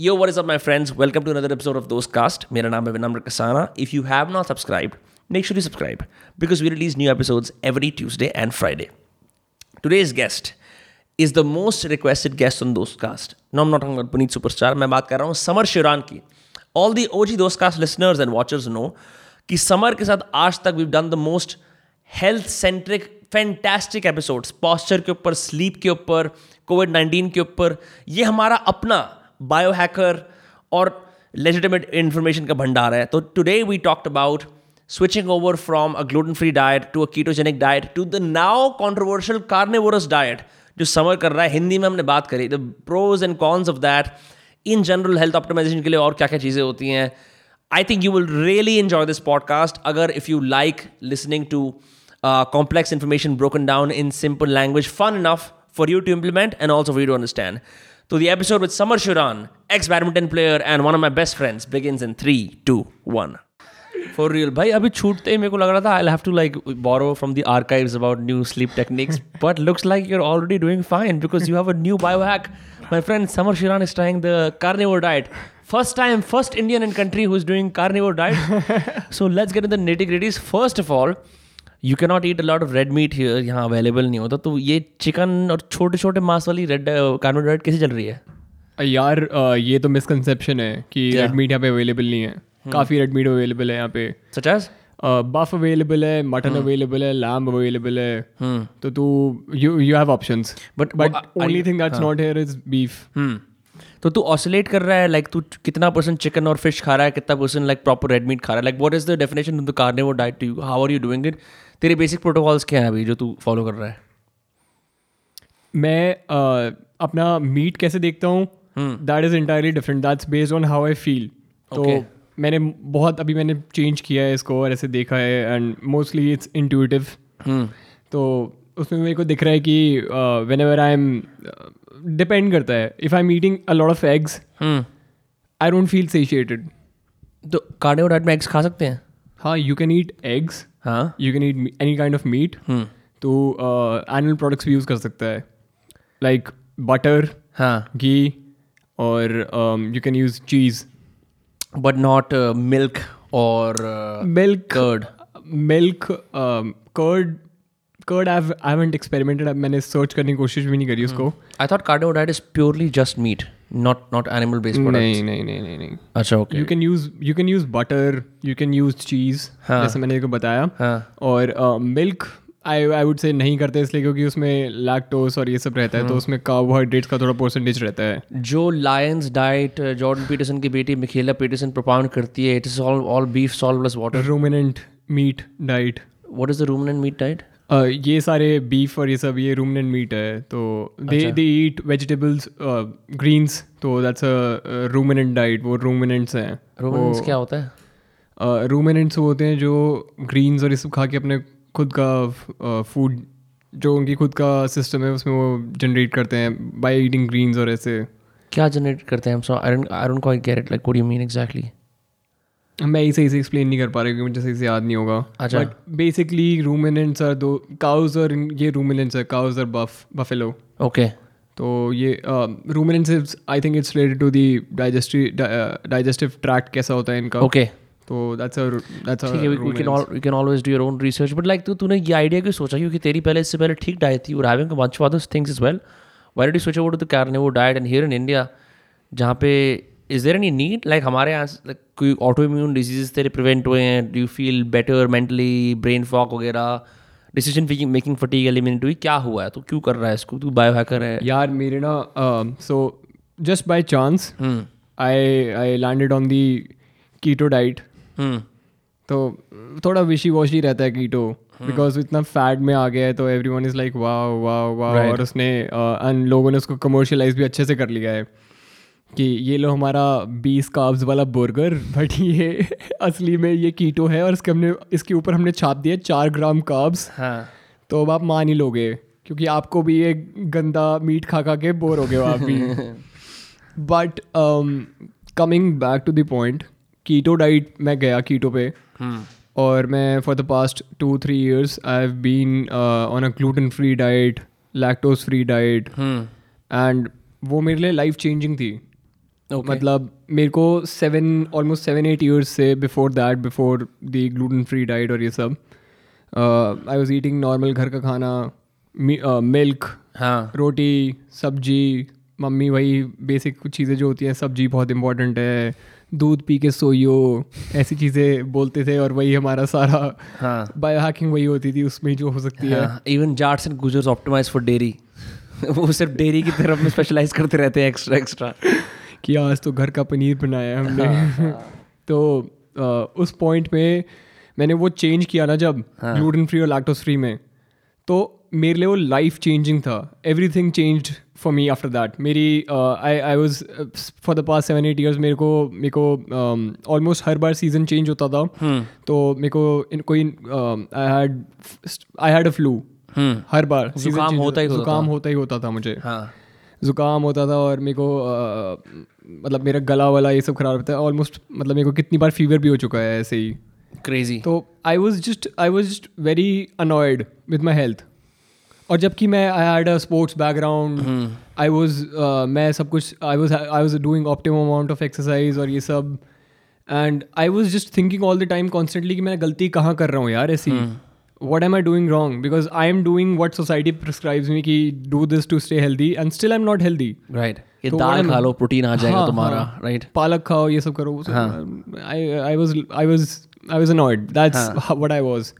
Yo what is my friends welcome to other episode of Dost cast मेरा नाम है Vinamra Kasana. If you have not subscribe make sure you subscribe because we release new episodes every Tuesday and Friday today's guest is the most requested guest on Dost cast none not on Puneet superstar मैं बात कर रहा हूँ summer Shivran की. All the O G Dost cast listeners and watchers know कि समर के साथ आज तक we done the most health centric fantastic episodes posture के ऊपर स्लीप के ऊपर कोविड नाइन्टीन के ऊपर. ये हमारा अपना बायोहैकर और लेजिटमेट इन्फॉर्मेशन का भंडार है। तो today we talked about switching over from a gluten free diet to a ketogenic diet to the now controversial carnivorous diet जो समर कर रहा है। हिंदी में हमने बात करी। The pros and cons of that in general health optimization के लिए और क्या क्या चीज़ें होती हैं। I think you will really enjoy this podcast अगर if you like listening to complex information broken down in simple language fun enough for you to implement and also we to understand So the episode with Samar Shuran, ex-badminton player and one of my best friends, begins in three, two, one. For real, भाई अभी छूटते ही मेरे को लग रहा था I'll have to like borrow from the archives about new sleep techniques, but looks like you're already doing fine because you have a new biohack. My friend Samar Shiran is trying the carnivore diet. First time, first Indian in country who's doing carnivore diet. so let's get into the nitty gritties. First of all, you can not eat lot of red meat here यहाँ available नहीं होता। तो ये chicken और छोटे छोटे मांस वाली रेड कार्बोहाइड्रेट कैसे चल रही है? यार ये तो मिसकनसेप्शन है कि रेड मीट यहाँ पे अवेलेबल नहीं है. काफ़ी रेड मीट अवेलेबल है यहाँ पे। सच एज बफ अवेलेबल है मटन अवेलेबल है लैम्ब अवेलेबल है। hmm. तो तू you you have options but but only thing that's not here is beef तो तू ऑसिलेट कर रहा है लाइक तू कितना परसेंट चिकन और फ़िश खा रहा है कितना percent like proper red meat खा रहा है? Like what is the definition of the carnivore diet to you how are you doing it तेरे बेसिक प्रोटोकॉल्स क्या हैं अभी जो तू फॉलो कर रहा है? मैं uh, अपना मीट कैसे देखता हूँ? That is entirely different that's based on how I feel तो मैंने बहुत अभी मैंने चेंज किया है इसको और ऐसे देखा है एंड मोस्टली इट्स इंट्यूटिव तो उसमें मेरे को दिख रहा है कि whenever I am depend करता है. If I am eating a lot of eggs I don't feel satiated तो कार्डियो डाइट में एग्स खा सकते हैं? हाँ यू कैन ईट एग्स हाँ? You can eat any kind of meat तो एनिमल प्रोडक्ट्स भी यूज़ कर सकता है। लाइक बटर हाँ। घी और you can use cheese but not milk और milk curd milk curd curd I haven't experimented मैंने सर्च करने की कोशिश भी नहीं करी उसको। I thought cardio diet is purely just meat not not animal based नहीं नहीं नहीं नहीं नहीं। अच्छा okay you can use you can use butter you can use cheese जैसे मैंने को बताया। हाँ. और milk I I would say नहीं करते इसलिए क्योंकि उसमें लैक्टोस और ये सब रहता है तो उसमें कार्बोहाइड्रेट्स का थोड़ा परसेंटेज रहता है। जो लायंस डाइट जॉर्डन पीटरसन की बेटी मिखेला पीटरसन प्रोपाउंड करती है it is all all beef salt plus water ruminant meat diet what is the ruminant meat diet ये सारे बीफ और ये सब ये रूमिनेंट मीट है तो they they eat vegetables greens तो दैट्स अ रूमिनेंट डाइट वो रूमिनेंट्स हैं। रूमिनेंट्स क्या होता है? रूमिनेंट्स वो होते हैं जो ग्रीन्स और ये सब खा के अपने खुद का फ़ूड जो उनकी खुद का सिस्टम है उसमें वो जनरेट करते हैं बाय ईटिंग ग्रीन्स और ऐसे। क्या जनरेट करते हैं? I don't quite get it like what you mean exactly मैं सही से एक्सप्लेन नहीं कर पा रहा क्योंकि मुझे सही से याद नहीं होगा। अच्छा। बट बेसिकली रूमिनेंट्स आर दो काउज और ये रूमिनेंट्स है काउज और बफ बफेलो ओके तो ये ruminants I think it's related to the digestive digestive tract कैसा होता है इनका। ओके तो दैट्स दैट्स ठीक है we can we can always do your own research but like तूने ये आइडिया क्यों सोचा? क्योंकि तेरी पहले इससे पहले ठीक डाइट थी और having a bunch of other things as well why did you switch over to the carnivore diet and here in India जहाँ पे is there any need like हमारे यहाँ कोई ऑटो इम्यून डिज़ीज़ तेरे प्रिवेंट हुए हैं? Do you feel better mentally brain fog वगैरह? Decision making fatigue eliminate हुई? क्या हुआ है? तो क्यों कर रहा है इसको? तू बायो हैकर है। यार मेरे ना so just by chance I I landed on the keto diet तो थोड़ा विशी वॉशी रहता है कीटो बिकॉज़ hmm. इतना फैट में आ गया है तो एवरी वन इज़ लाइक वाह वाह वाह और उसने uh, लोगों ने उसको कमर्शलाइज भी अच्छे से कर लिया है। कि ये लो हमारा बीस काब्स वाला बर्गर बट ये असली में ये कीटो है और इसके हमने इसके ऊपर हमने छाप दिया चार ग्राम काब्स हाँ। तो अब आप मान ही लोगे क्योंकि आपको भी ये गंदा मीट खा खा के बोर हो गए आप भी। But coming back to the point keto diet मैं गया कीटो पे। hmm. और मैं for the past two three years I have been on a gluten free diet lactose free diet and वो मेरे लिए लाइफ चेंजिंग थी। Okay. मतलब मेरे को seven almost seven eight years से before that before the gluten free diet और ये सब आई वॉज़ ईटिंग नॉर्मल घर का खाना मिल्क हाँ। रोटी सब्ज़ी मम्मी वही बेसिक कुछ चीज़ें जो होती हैं सब्ज़ी बहुत इंपॉर्टेंट है दूध पी के सोइयो ऐसी चीज़ें बोलते थे और वही हमारा सारा हाँ। बायो हैकिंग वही होती थी उसमें जो हो सकती हाँ, है even Jats and Gujjars optimize for dairy वो सिर्फ़ डेयरी की तरफ़ में स्पेशलाइज करते रहते हैं एक्स्ट्रा एक्स्ट्रा कि आज तो घर का पनीर बनाया है हमने। तो अ, उस पॉइंट में मैंने वो चेंज किया ना जब ग्लूटेन फ्री और लैक्टोस फ्री में तो मेरे लिए वो लाइफ चेंजिंग था। Everything change for me after that मेरी I I was for the past seven eight years मेरे को मेरे को ऑलमोस्ट हर बार सीज़न चेंज होता था। तो मेरे को कोई I had I had a flu hmm. हर बार जुकाम होता ही जुकाम होता ही होता था मुझे। हाँ। ज़ुकाम होता था और मेरे को अ, मतलब मेरा गला वाला ये सब खराब रहता है ऑलमोस्ट मतलब मेरे को कितनी बार फीवर भी हो चुका है ऐसे ही। क्रेजी तो I was just I was just very annoyed with my health और जबकि मैं I had a sports background I was मैं सब कुछ I was I was doing optimum amount of exercise और ये सब। And I was just thinking all the time constantly कि मैं गलती कहाँ कर रहा हूँ यार ऐसी what am I doing wrong because I am doing what society prescribes me कि do this to stay healthy and still I am not healthy right ये तो दाल खा लो प्रोटीन आ जाएगा हाँ, तुम्हारा हाँ। राइट पालक खाओ ये सब करो I I was I was I was I was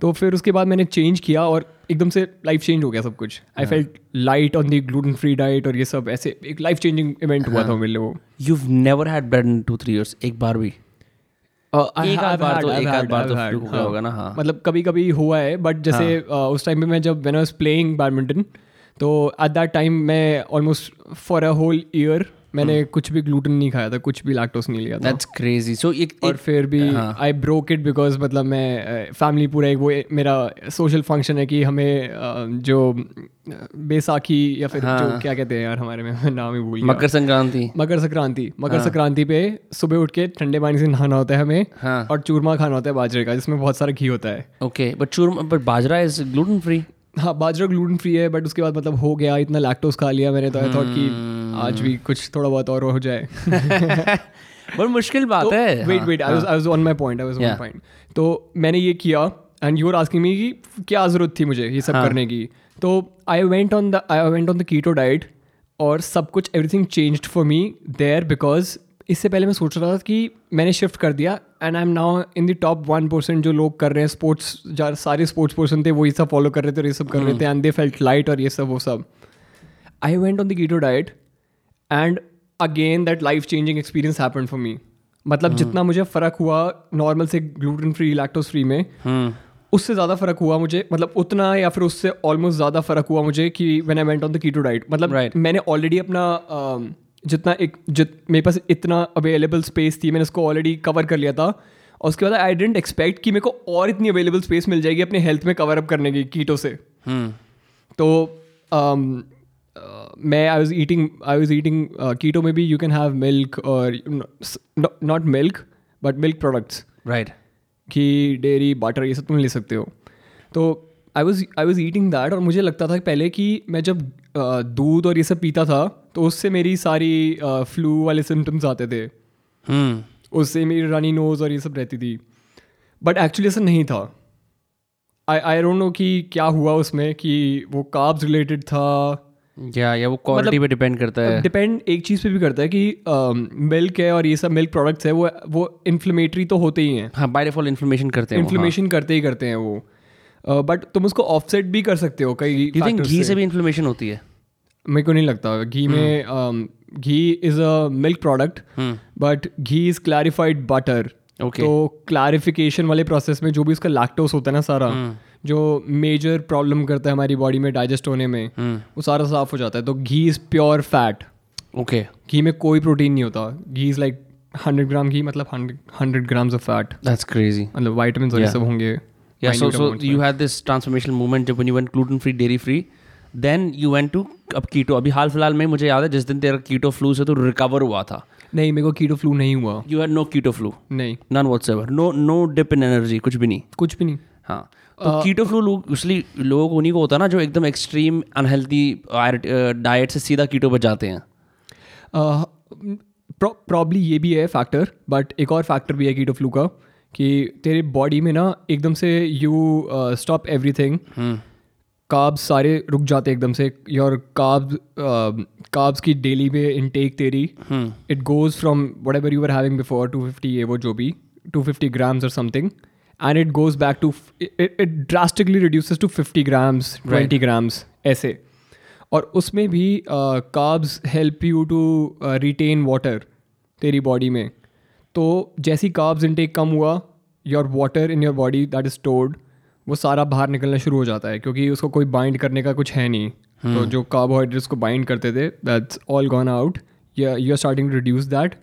तो फिर उसके बाद मैंने चेंज किया और एकदम से लाइफ चेंज हो गया सब कुछ. I felt light on the gluten free diet और ये सब ऐसे एक लाइफ चेंजिंग इवेंट हुआ था मेरे लिए वो. You never had bread in two three years एक बार भी. एक आध बार तो- एक आध बार तो फ्लूक हुआ होगा ना, हाँ। मतलब कभी कभी हुआ है बट जैसे उस टाइम पे मैं जब when I was playing badminton तो एट दैट टाइम मैं almost for a whole year मैंने कुछ भी ग्लूटेन नहीं खाया था कुछ भी लैक्टोस नहीं लिया था। दैट्स क्रेजी सो एक और फिर भी आई ब्रोक इट बिकॉज़ मतलब मैं फैमिली पूरा एक वो मेरा सोशल फ़ंक्शन है कि हमें जो बैसाखी या फिर हाँ. जो क्या कहते हैं यार हमारे में नाम ही भूल मकर संक्रांति। मकर संक्रांति। मकर हाँ. संक्रांति पे सुबह उठ के ठंडे पानी से नहाना होता है हमें हाँ। और चूरमा खाना होता है बाजरे का जिसमें बहुत सारा घी होता है। Okay but churma but bajra is gluten free हाँ बाजरा ग्लूटेन फ्री है बट उसके बाद मतलब हो गया इतना लैक्टोस खा लिया मैंने तो आई थॉट कि आज भी कुछ थोड़ा बहुत और हो जाए। बट मुश्किल बात है। Wait wait I was I was on my point I was on point तो मैंने ये किया and you are asking me कि क्या ज़रूरत थी मुझे ये सब करने की। तो I went on the I went on the keto diet और सब कुछ everything changed for me there because इससे पहले मैं सोच रहा था कि मैंने शिफ्ट कर दिया and I am now in the top one percent जो लोग कर रहे हैं स्पोर्ट्स सारे स्पोर्ट्स पर्सन थे वो ये सब फॉलो कर रहे थे और ये सब कर रहे थे एंड दे फेल्ट लाइट और ये सब वो सब। I went on the keto diet and again that life changing experience happen for me मतलब जितना मुझे फ़र्क हुआ नॉर्मल से ग्लूटेन फ्री लैक्टोस फ्री में उससे ज़्यादा फ़र्क हुआ मुझे मतलब उतना या फिर उससे ऑलमोस्ट ज़्यादा फ़र्क हुआ मुझे कि when I went on the keto diet मतलब. मैंने ऑलरेडी अपना अम, जितना एक जित मेरे पास इतना अवेलेबल स्पेस थी मैंने उसको ऑलरेडी कवर कर लिया था। और उसके बाद आई डेंट एक्सपेक्ट कि मेरे को और इतनी अवेलेबल स्पेस मिल जाएगी अपने हेल्थ में कवर अप करने की कीटो से। हम्म। तो um, uh, मैं I was eating I was eating keto में भी यू कैन हैव मिल्क और not milk but milk products right ghee dairy butter ये सब तुम ले सकते हो। तो I was I was eating that और मुझे लगता था पहले कि मैं जब uh, दूध और ये सब पीता था तो उससे मेरी सारी फ्लू वाले सिम्टम्स आते थे। हम्म। उससे मेरी रनी नोज़ और ये सब रहती थी। बट एक्चुअली ऐसा नहीं था। आई आई डोंट नो कि क्या हुआ उसमें कि वो काब्स रिलेटेड था। या या वो क्वालिटी मतलब, पे डिपेंड करता है। डिपेंड एक चीज़ पे भी करता है कि मिल्क है और ये सब मिल्क प्रोडक्ट्स है वो वो इन्फ्लेमेटरी तो होते ही हैं। हाँ बाय डिफ़ॉल्ट इन्फ्लेमेशन करते हैं इन्फ्लेमेशन हाँ. करते ही करते हैं वो। बट uh, तुम उसको ऑफसेट भी कर सकते हो कई घी से। भी इन्फ्लेमेशन होती है? मेरे को नहीं लगता। घी में um, ghee is a milk product but ghee is clarified butter okay तो क्लैरिफिकेशन वाले प्रोसेस में जो भी उसका लैक्टोस होता है ना सारा जो मेजर प्रॉब्लम करता है हमारी बॉडी में डाइजेस्ट होने में वो सारा साफ़ हो जाता है। तो ghee is pure fat okay ghee में कोई प्रोटीन नहीं होता। Ghee is like hundred gram ghee मतलब hundred grams of fat that's crazy मतलब वाइटामिन. सब होंगे। Yeah, so so you had this transformational movement when you went gluten free, dairy free. Then you went to अब keto अभी हाल फ़िलहाल में मुझे याद है जिस दिन तेरा कीटो फ्लू से तो रिकवर हुआ था। नहीं मेरे को कीटो फ्लू नहीं हुआ। You had no keto flu नहीं। None whatsoever no no dip in energy कुछ भी नहीं? कुछ भी नहीं। हाँ। तो कीटो फ्लू लोग इसलिए लोगों को उन्हीं को होता है ना जो एकदम एक्सट्रीम अनहेल्दी डाइट से सीधा कीटो पर जाते हैं। प्रॉब्ली ये भी है फैक्टर बट एक और फैक्टर भी है कीटो फ्लू का कि तेरे बॉडी में ना एकदम से you stop everything carbs सारे रुक जाते एकदम से योर काब्स काब्स की डेली में इनटेक तेरी it goes from whatever you are having before two fifty ये वो जो भी टू फिफ्टी ग्राम्स और something and it goes back to it drastically reduces to fifty grams twenty grams ऐसे। और उसमें भी carbs help you to retain water तेरी बॉडी में। तो जैसी काब्स इनटेक कम हुआ your water in your body that is stored वो सारा बाहर निकलना शुरू हो जाता है क्योंकि उसको कोई बाइंड करने का कुछ है नहीं। hmm. तो जो कार्बोहाइड्रेट्स को बाइंड करते थे that's all gone out you are starting to reduce that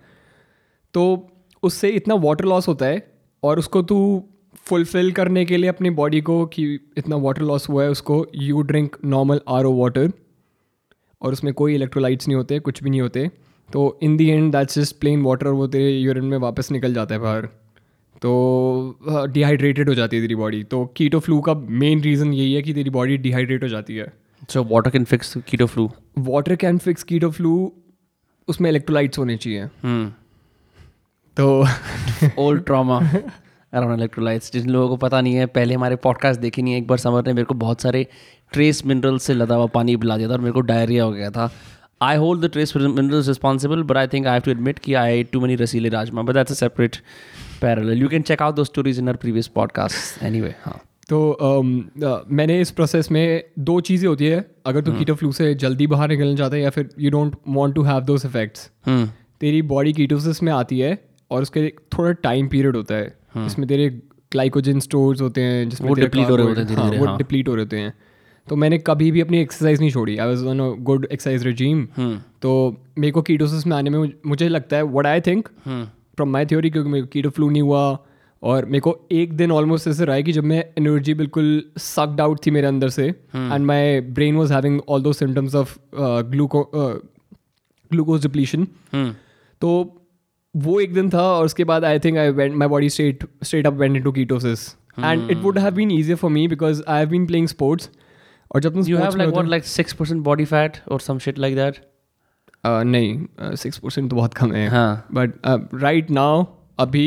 तो उससे इतना वाटर लॉस होता है और उसको तू फुलफिल करने के लिए अपनी बॉडी को कि इतना वाटर लॉस हुआ है उसको you drink normal R O water और उसमें कोई इलेक्ट्रोलाइट्स नहीं होते कुछ भी नहीं होते। तो in the end that's just plain water वो तेरे यूरिन में वापस निकल जाता है बाहर। तो डिहाइड्रेटेड हो जाती है तेरी बॉडी तो कीटो फ्लू का मेन रीज़न यही है कि तेरी बॉडी डिहाइड्रेट हो जाती है। So water can fix keto flu water can fix keto flu उसमें इलेक्ट्रोलाइट्स होने चाहिए। तो ओल्ड ट्रामा अराउंड इलेक्ट्रोलाइट्स जिन लोगों को पता नहीं है पहले हमारे पॉडकास्ट देखे नहीं है एक बार समर ने मेरे को बहुत सारे ट्रेस मिनरल्स से लदा हुआ पानी पिला दिया था और मेरे को डायरिया हो गया था। I hold the trace minerals responsible but I think I to admit कि I too many रसीले rajma but that's a separate you can check out those stories in our previous podcast anyway हाँ। तो um, uh, मैंने इस process में दो चीज़ें होती है। अगर तू कीटो फ्लू से जल्दी बाहर निकलना चाहता है या फिर you don't want to have those effects तेरी बॉडी कीटोसिस में आती है और उसके थोड़ा टाइम पीरियड होता है। इसमें तेरे ग्लाइकोजन स्टोर्स होते हैं जिसमें वो deplete हो रहे होते हैं वो। डिप्लीट हो रहे होते हैं। तो मैंने कभी भी अपनी एक्सरसाइज नहीं छोड़ी. I was on a good exercise regime तो मेरे को कीटोसिस में आने में मुझे लगता है what I think from my theory क्योंकि मेरे को कीटो फ्लू नहीं हुआ और मेरे को एक दिन ऑलमोस्ट ऐसे रहा है कि जब मैं एनर्जी बिल्कुल सक्ड आउट थी मेरे अंदर से and my brain was having all those symptoms of gluco glucose depletion तो वो एक दिन था और उसके बाद I think I went my body straight straight up went into ketosis and it would have been easier for me because I have been playing sports और जब तुम You have sports में like होते what, like six percent body fat or some shit like that? हो- Uh, नहीं six percent तो बहुत कम है हाँ. बट राइट नाउ अभी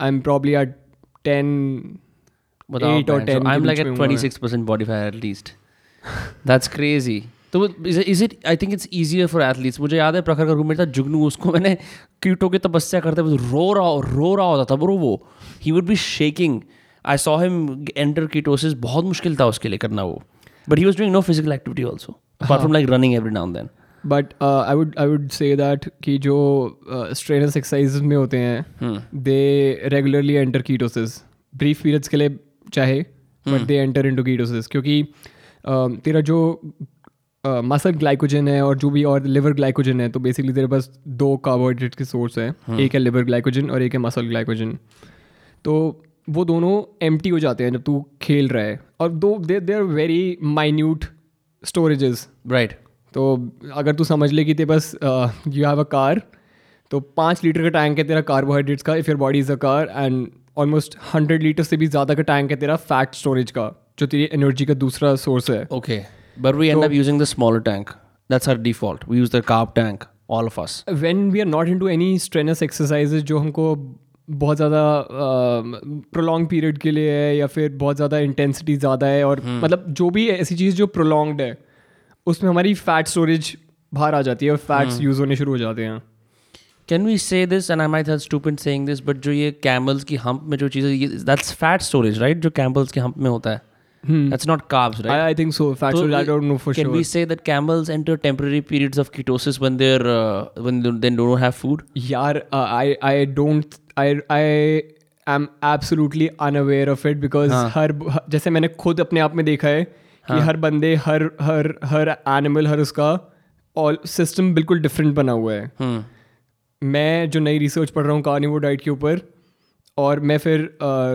I am probably at ten बताओ Eight or man. So 10 के I'm like बीच at में हुआ है। 26% body fat at least. That's crazy. तो it I think it's easier for athletes. मुझे याद है प्रखर का रूममेट था जुगनू उसको मैंने कीटो की तपस्या करते हुए रो रहा रो रहा होता था ब्रो वो he would be shaking I saw him enter ketosis बहुत मुश्किल था उसके लिए करना वो but he was doing no physical activity also apart from like running every now and then but I would I would say that कि जो strenuous exercise में होते हैं they regularly enter ketosis brief periods के लिए चाहे but they enter into ketosis क्योंकि uh, तेरा जो मसल ग्लाइकोजन है और जो भी और लिवर ग्लाइकोजन है तो बेसिकली तेरे पास दो कार्बोहाइड्रेट के सोर्स है। एक है लिवर ग्लाइकोजन और एक है मसल ग्लाइकोजन तो वो दोनों एम हो जाते हैं जब तू खेल रहा है और though they they are very minute storages right तो अगर तू समझ ले कि तेरे पास यू हैव अ कार तो पाँच लीटर का टैंक है तेरा कार्बोहाइड्रेट्स का if your body is a car and almost hundred litre से भी ज़्यादा का टैंक है तेरा फैट स्टोरेज का जो तेरी एनर्जी का दूसरा सोर्स है okay But we end up using the smaller tank. That's our default. We use the carb tank, all of us. When we are not into any strenuous exercises जो हमको बहुत ज़्यादा प्रोलॉन्ग पीरियड के लिए है या फिर बहुत ज़्यादा इंटेंसिटी ज़्यादा है और मतलब जो भी ऐसी चीज़ जो प्रोलॉन्ग्ड है उसमें हमारी फैट स्टोरेज बाहर आ जाती है और फैट्स यूज़ होने शुरू हो जाते हैं Can we say this? And I might have stupid saying this, but जो ये camels की hump में जो चीज़ें that's fat storage, right? जो camels के hump में होता है. That's not carbs, right? I think so fat So, storage I don't know for Can sure we say that camels enter temporary periods of ketosis when they're uh, when they don't have food? यार I I don't I I I am absolutely unaware of it because हर जैसे मैंने खुद अपने आप में देखा है कि हाँ. हर बंदे हर हर हर एनिमल हर उसका ऑल सिस्टम बिल्कुल डिफरेंट बना हुआ है Hmm. मैं जो नई रिसर्च पढ़ रहा हूँ कार्निवो डाइट के ऊपर और मैं फिर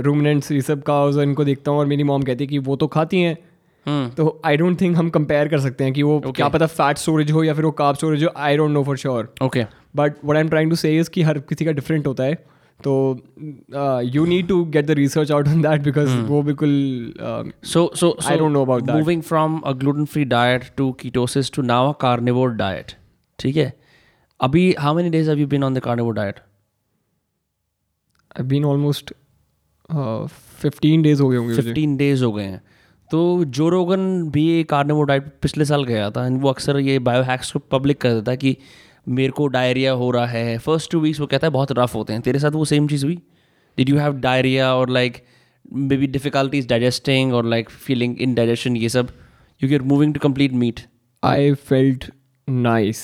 रूमिनेंट्स ये सब काउज इनको देखता हूँ और मेरी मॉम कहती है कि वो तो खाती हैं Hmm. तो आई डोंट थिंक हम कंपेयर कर सकते हैं कि वो okay. क्या पता फैट स्टोरेज हो या फिर वो कार्ब स्टोरेज हो I don't know for sure okay but what I am trying to say कि हर किसी का डिफरेंट होता है तो you need to get the research out on that because वो बिल्कुल so so I don't know about moving from a gluten free diet to ketosis to now a carnivore diet ठीक है? अभी how many days have you been on the carnivore diet I been almost fifteen days हो गए होंगे fifteen days हो गए हैं। तो जो रोगन भी कार्निवोर डाइट पिछले साल गया था वो अक्सर ये बायोहैक्स को पब्लिक कर देता है कि मेरे को डायरिया हो रहा है। फ़र्स्ट टू वीक्स वो कहता है बहुत रफ होते हैं। तेरे साथ वो सेम चीज़ हुई? डिड यू हैव डायरिया और like maybe difficulties digesting और लाइक फीलिंग इन डाइजेशन ये सब? You get moving to complete meat I felt nice.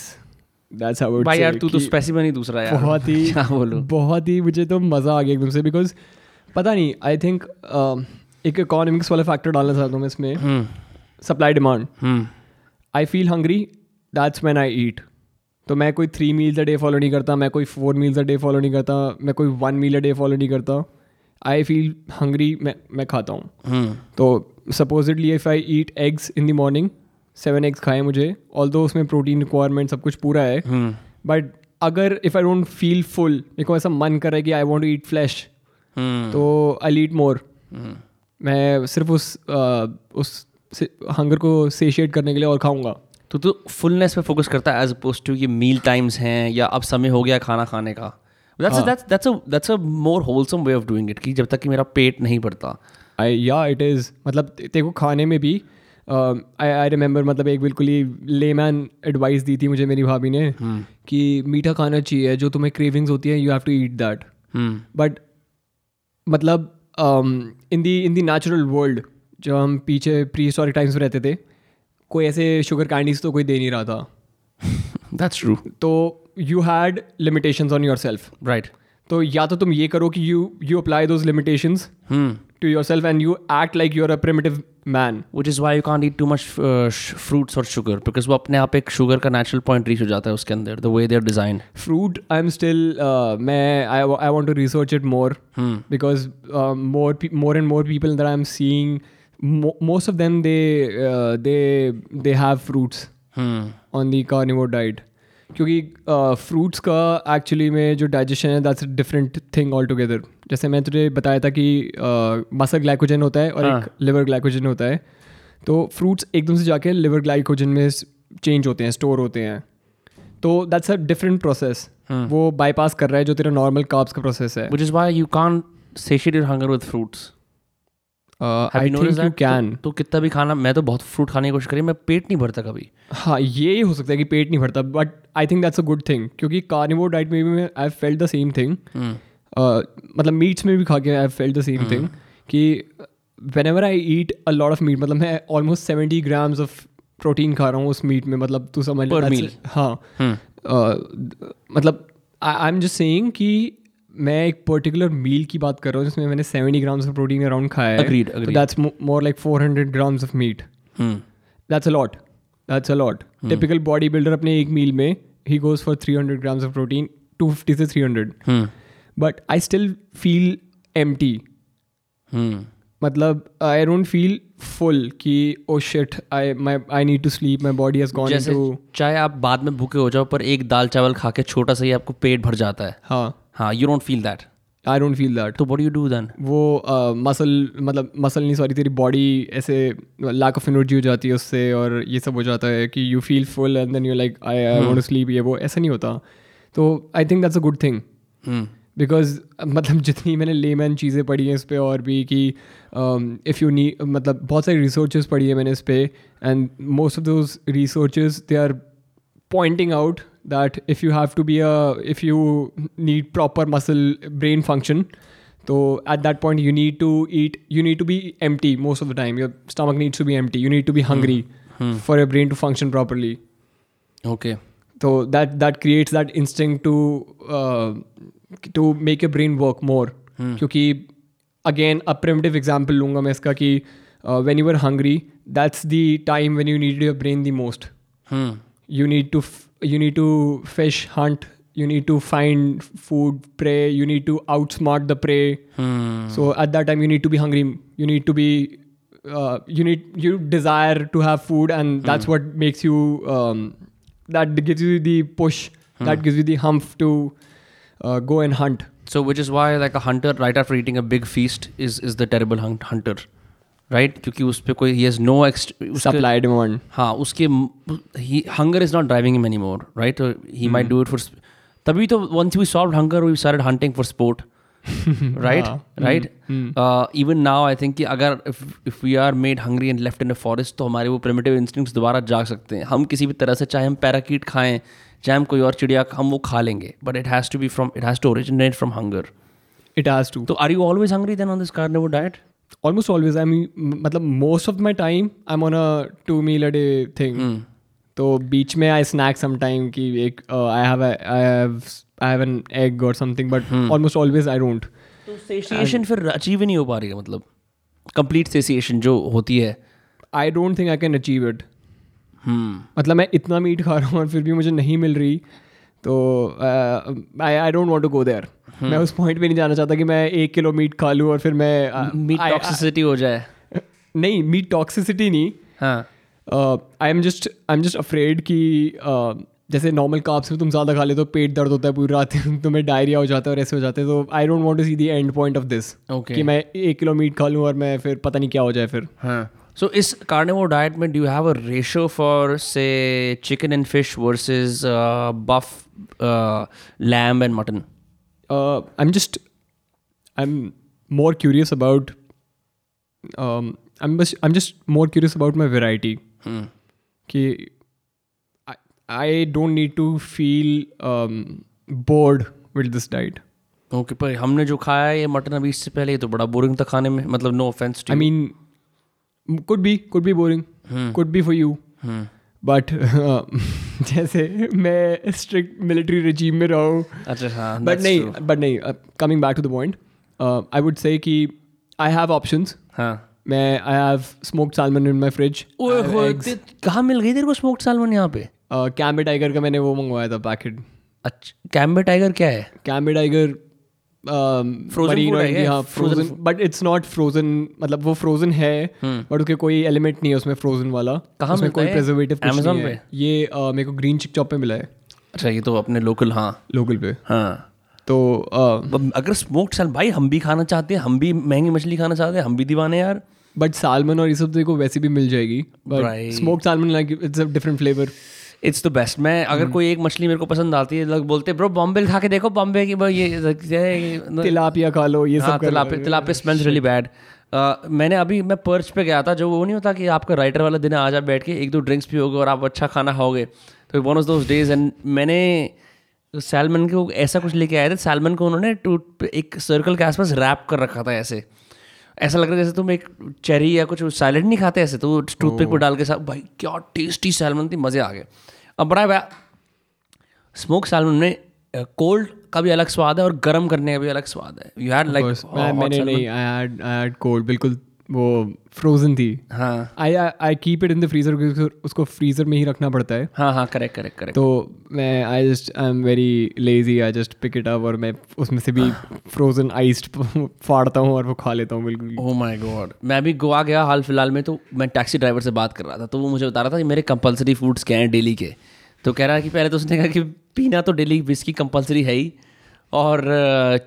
That's how भाई यार तू तो स्पेसिमन ही दूसरा यार। बहुत ही क्या बोलूँ? बहुत ही मुझे तो मज़ा आ गया एकदम से बिकॉज़ पता नहीं आई थिंक एक इकोनॉमिक्स वाला फैक्टर डालना चाहता हूँ मैं इसमें। Supply demand I feel hungry that's man I eat तो मैं कोई three meals a day follow नहीं करता मैं कोई four meals a day follow नहीं करता मैं कोई one meal a day follow नहीं करता। आई फील हंग्री मैं मैं खाता हूँ। हम्म। तो supposedly if I eat eggs in the morning seven eggs खाए मुझे ऑल दो उसमें प्रोटीन रिक्वायरमेंट सब कुछ पूरा है हम्म। बट अगर if I don't feel full मेरे को ऐसा मन कर रहा है कि I want to eat flesh हम्म। तो आई ईट मोर हम्म। मैं सिर्फ़ उस uh, उस हंगर को सेशिएट करने के लिए और खाऊँगा। तो तू फुलनेस पे फोकस करता है एज अपोज टू ये मील टाइम्स हैं या अब समय हो गया खाना खाने का। That's that's that's a that's a more wholesome way of doing it कि जब तक कि मेरा पेट नहीं भरता। आई या इट इज़ मतलब तेरे को खाने में भी आई आई रिमेंबर मतलब एक बिल्कुल ही लेमैन एडवाइस दी थी मुझे मेरी भाभी ने कि मीठा खाना चाहिए जो तुम्हें क्रेविंग्स होती है you have to eat that but मतलब in the in the natural world जो हम पीछे प्री हिस्टोरिक टाइम्स में रहते थे कोई ऐसे शुगर कैंडीज तो कोई दे नहीं रहा था। दैट्स ट्रू तो you had limitations on yourself right तो या तो तुम ये करो कि you you apply those limitations to yourself and you act like you're a primitive man which is why you can't eat too much fruits और sugar because वो अपने आप एक शुगर का नेचुरल पॉइंट रीच हो जाता है उसके अंदर the way they are design fruit I am still मैं I, I want to research it more hmm because uh, more pe- more and more people most of them they uh, they they have fruits hmm on the carnivore diet. क्योंकि fruits का actually में जो digestion है that's different thing altogether जैसे मैं तुझे बताया था कि मसल ग्लाइकोजन होता है और हाँ. एक। लिवर ग्लाइकोजन होता है। तो फ्रूट्स एकदम से जाके लिवर ग्लाइकोजन में चेंज होते हैं स्टोर होते हैं। तो दैट्स अ डिफरेंट प्रोसेस वो बाईपास कर रहा है जो तेरा नॉर्मल काब्स का प्रोसेस है। Which is why you with fruits. Have I think you can तो, कितना भी खाना मैं तो बहुत फ्रूट खाने की कोशिश करी मैं पेट नहीं भरता कभी। हाँ ये ही हो सकता है कि पेट नहीं भरता but I think that's a good thing क्योंकि कार्निवोर डाइट में भी I felt the same thing मतलब मीट्स में भी खा के I felt the same thing कि whenever I eat a lot of meat मतलब मैं almost seventy grams of protein खा रहा हूँ उस मीट में मतलब तू समझ meal. हाँ। हम्म uh, मतलब आई एम जस्ट सेइंग कि मैं एक पर्टिकुलर मील की बात कर रहा हूँ जिसमें मैंने seventy grams of protein around खाया है Agreed, तो agreed. That's more like four hundred grams of meat hmm that's a lot that's a lot typical bodybuilder अपने एक मील में he goes for 300 grams of protein 250 से 300 हम्म but I still feel empty हम्म मतलब I don't feel full कि oh shit I my I need to sleep my body has gone जैसे into चाहे आप बाद में भूखे हो जाओ पर एक दाल चावल खा के छोटा सा ही आपको पेट भर जाता है हाँ हाँ you don't feel that I don't feel that. तो व्हाट यू डू देन वो मसल मतलब मसल नहीं सॉरी तेरी बॉडी ऐसे लैक ऑफ़ एनर्जी हो जाती है उससे और ये सब हो जाता है कि you feel full and then you like I I want to sleep ये वो ऐसा नहीं होता। तो I think that's a good thing because मतलब जितनी मैंने लेमैन चीज़ें पढ़ी हैं इस पर और भी कि इफ़ यू नी मतलब बहुत सारी रिसर्चेस पढ़ी है मैंने इस पर and most of those researches they are pointing out that if you have to be a if you need proper muscle brain function so at that point you need to eat you need to be empty most of the time your stomach needs to be empty you need to be hungry for your brain to function properly okay so that that creates that instinct to uh, to make your brain work more क्योंकि again a primitive example लूंगा मैं इसका कि uh, when you were hungry that's the time when you needed your brain the most hmm you need to f- you need to fish hunt you need to find food prey you need to outsmart the prey hmm. so at that time you need to be hungry you need to be uh, you need you desire to have food and hmm. that's hmm. what makes you um, that gives you the push hmm. that gives you the hump to uh, go and hunt so which is why like a hunter right after eating a big feast is is the terrible hunt- hunter right right? क्योंकि उस पर कोई he has no supply demand हाँ उसके hunger is not driving him any more right he might do it for तभी तो once we solve hunger we started hunting for sport right right even now I think कि अगर if we are made hungry and left in a forest तो हमारे वो primitive instincts दोबारा जाग सकते हैं। हम किसी भी तरह से चाहे हम पैराकीट खाएँ चाहे हम कोई और चिड़िया हम वो खा लेंगे। But it has to be from it has to originate from hunger it has to तो are you always hungry then on this carnivore diet almost always i mean मतलब most of my time i'm on a two meal a day thing. तो बीच में I snack some time कि एक I have I have I have an egg और something but almost always I don't तो satiation फिर achieve ही नहीं हो पा रही है मतलब? कंप्लीट सेशिएशन जो होती है। I don't think I can achieve it मतलब मैं इतना मीट खा रहा हूँ और फिर भी मुझे नहीं मिल रही तो I I don't want to go there मैं उस पॉइंट पे नहीं जाना चाहता कि मैं एक किलो मीट खा लूँ और फिर मैं मीट टॉक्सिसिटी हो जाए। नहीं मीट टॉक्सिसिटी नहीं। हाँ। I am just I am just afraid कि uh, जैसे नॉर्मल काप्स में तुम ज़्यादा खा ले तो पेट दर्द होता है पूरी रात तुम्हें डायरिया हो जाता है और ऐसे हो जाते हैं। तो I don't want to see the end point of this. कि मैं एक किलो मीट खा लूँ और मैं फिर पता नहीं क्या हो जाए फिर। हाँ। सो इस कार्निवोर डाइट में do have a ratio for say chicken and fish versus buff lamb and mutton uh, I'm just I'm more curious about um, I'm just I'm just more curious about my variety. कि I, I don't need to feel um, bored with this diet. Okay पर हमने जो खाया है ये mutton अभी इससे पहले ये तो बड़ा बोरिंग था खाने में मतलब no offence I mean, m- could be could be boring, could be for But uh, जैसे मैं strict military regime में रहा हूँ। अच्छा हाँ बट नहीं बट नहीं coming back to the point I would say कि आई हैव ऑप्शंस हाँ। मैं I have smoked salmon in my fridge कहाँ मिल गई तेरे को स्मोक्ड सालमन यहाँ पे? कैम्बे टाइगर का मैंने वो मंगवाया था पैकेट अच्छा कैम्बे टाइगर क्या है? Cambay Tiger frozen but it's not frozen मतलब वो फ्रोजन है बट उसके कोई एलिमेंट नहीं है उसमें फ्रोजन वाला। कहाँ उसमें कोई प्रिजर्वेटिव कुछ Amazon ये uh, मेरे को ग्रीन चिक चॉप पे मिला है। अच्छा ये तो अपने लोकल हाँ। लोकल पे। हाँ। तो uh, अगर स्मोक्ड साल भाई हम भी खाना चाहते हैं हम भी महँगी मछली खाना चाहते हैं हम भी दीवाने यार। बट सालमन और ये सब देखो वैसे भी मिल जाएगी। But salmon like it's a different flavour it's the best मैं अगर कोई एक मछली मेरे को पसंद आती है लोग बोलते ब्रो बॉम्बे खा के देखो बॉम्बे की ये तिलापिया खा लो ये हाँ सब कर लो। Tilapia tilapia smells really bad मैंने अभी मैं पर्च पे गया था जो वो नहीं होता कि आपका राइटर वाला दिन आज आप बैठ के एक दो ड्रिंक्स पियोगे और आप अच्छा खाना खाओगे। तो one of those days and मैंने सैलमन को ऐसा कुछ लेके आए थे सैलमन को उन्होंने टूट एक सर्कल के आसपास रैप कर रखा था ऐसे। ऐसा लग रहा है जैसे तुम एक चेरी या कुछ सैलड नहीं खाते ऐसे तो टूथपिक पर डाल के साथ भाई क्या टेस्टी सैलमन थी मज़े आ गए। अब बड़ा स्मोक सैलमन में कोल्ड का भी अलग स्वाद है और गर्म करने का भी अलग स्वाद है। यू हैड लाइक मैंने नहीं I had I had cold बिल्कुल वो फ्रोजन थी। हाँ। I I keep it in the freezer क्योंकि उसको फ्रीजर में ही रखना पड़ता है। हाँ हाँ करेक्ट करेक्ट करेक्ट तो मैं I just I am very lazy I just pick it up और मैं उसमें से भी फ्रोजन आइस्ड फाड़ता हूँ और वो खा लेता हूँ बिल्कुल। ओ माय गॉड मैं अभी गोवा गया हाल फ़िलहाल में तो मैं टैक्सी ड्राइवर से बात कर रहा था तो वो मुझे बता रहा था कि मेरे कंपलसरी फूड्स क्या हैं डेली के। तो कह रहा है कि पहले तो उसने कहा कि पीना तो डेली विस्की कंपलसरी है ही। और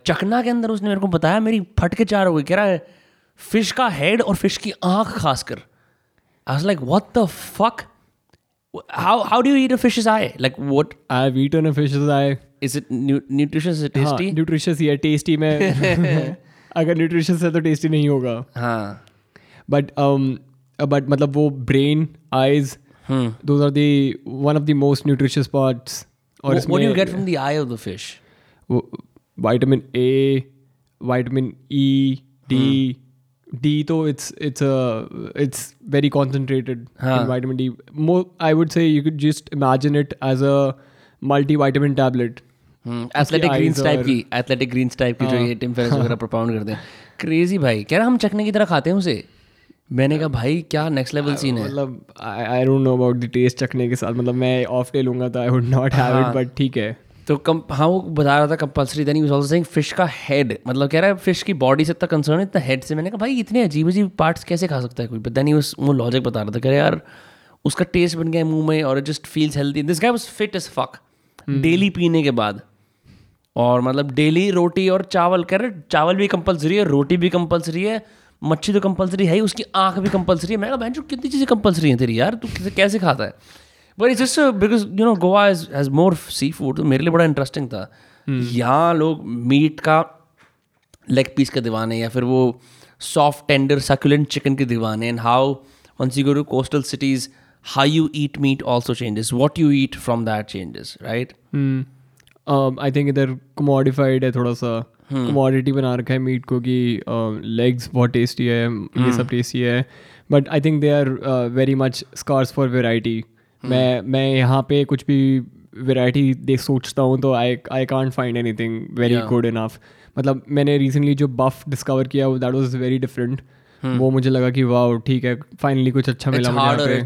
चकना के अंदर उसने मेरे को बताया मेरी फट के चार हो गई। कह रहा है फ़िश का हेड और फ़िश की आँख खासकर I was like what the fuck how how do you eat a fish's I like what I have eaten a fish I is it nutritious is it tasty nutritious ही है tasty में। अगर nutritious है तो tasty नहीं होगा। हाँ। But but मतलब वो brain eyes hmm. Those are the one of the most nutritious parts और what, what do you get from the eye of the fish? Vitamin A vitamin E D D तो it's it's it's very concentrated vitamin D more I would say you could just imagine it as a multi vitamin tablet athletic greens type की athletic greens type की जो ये Tim Ferriss वगैरह प्रोपाउंड करते हैं। Crazy भाई। कह रहा हम चखने की तरह खाते हैं उसे। मैंने कहा भाई क्या नेक्स्ट लेवल सीन है? मतलब I don't know about the taste चखने के साथ। मतलब मैं ऑफ़ डे लूँगा तो I would not have it but ठीक है। तो कम हाँ वो बता रहा था compulsory then also saying fish का हेड मतलब कह रहा है फ़िश की बॉडी से इतना कंसर्न है इतना हेड से। मैंने कहा भाई इतने अजीब अजीब पार्ट्स कैसे खा सकता है कोई? बट देन उस वो लॉजिक बता रहा था कह रहा यार उसका टेस्ट बन गया मुँह में और it just feels healthy this guy was fit as fuck daily पीने के बाद। और मतलब डेली रोटी और चावल कह रहे चावल भी कंपलसरी है रोटी भी कंपलसरी है मच्छी तो कंपलसरी है ही उसकी आँख भी कंपलसरी है। मैं कहा बहन जो कितनी चीज़ें कंपलसरी हैं तेरी यार? तू कैसे कैसे खाता है? But it's just because you know Goa is has more seafood तो मेरे लिए बड़ा इंटरेस्टिंग था। यहाँ लोग मीट का लेग पीस के दीवाने या फिर वो सॉफ्ट टेंडर सक्यूलेंट चिकन के दीवाने and how once you go to coastal cities how you eat meat also changes. What you eat from that changes right? I think इधर कमोडिफाइड है थोड़ा सा। कमोडिटी बना रखा है मीट को कि लेग्स बहुत टेस्टी है ये सब टेस्टी है। But I think they are very much scarce for variety मैं मैं यहाँ पे कुछ भी वेराइटी देख सोचता हूँ तो I I can't find anything very good enough मतलब मैंने रिसेंटली जो बफ डिस्कवर किया दैट वॉज़ वेरी डिफरेंट वो मुझे लगा कि वाह ठीक है फाइनली कुछ अच्छा मिला मुझे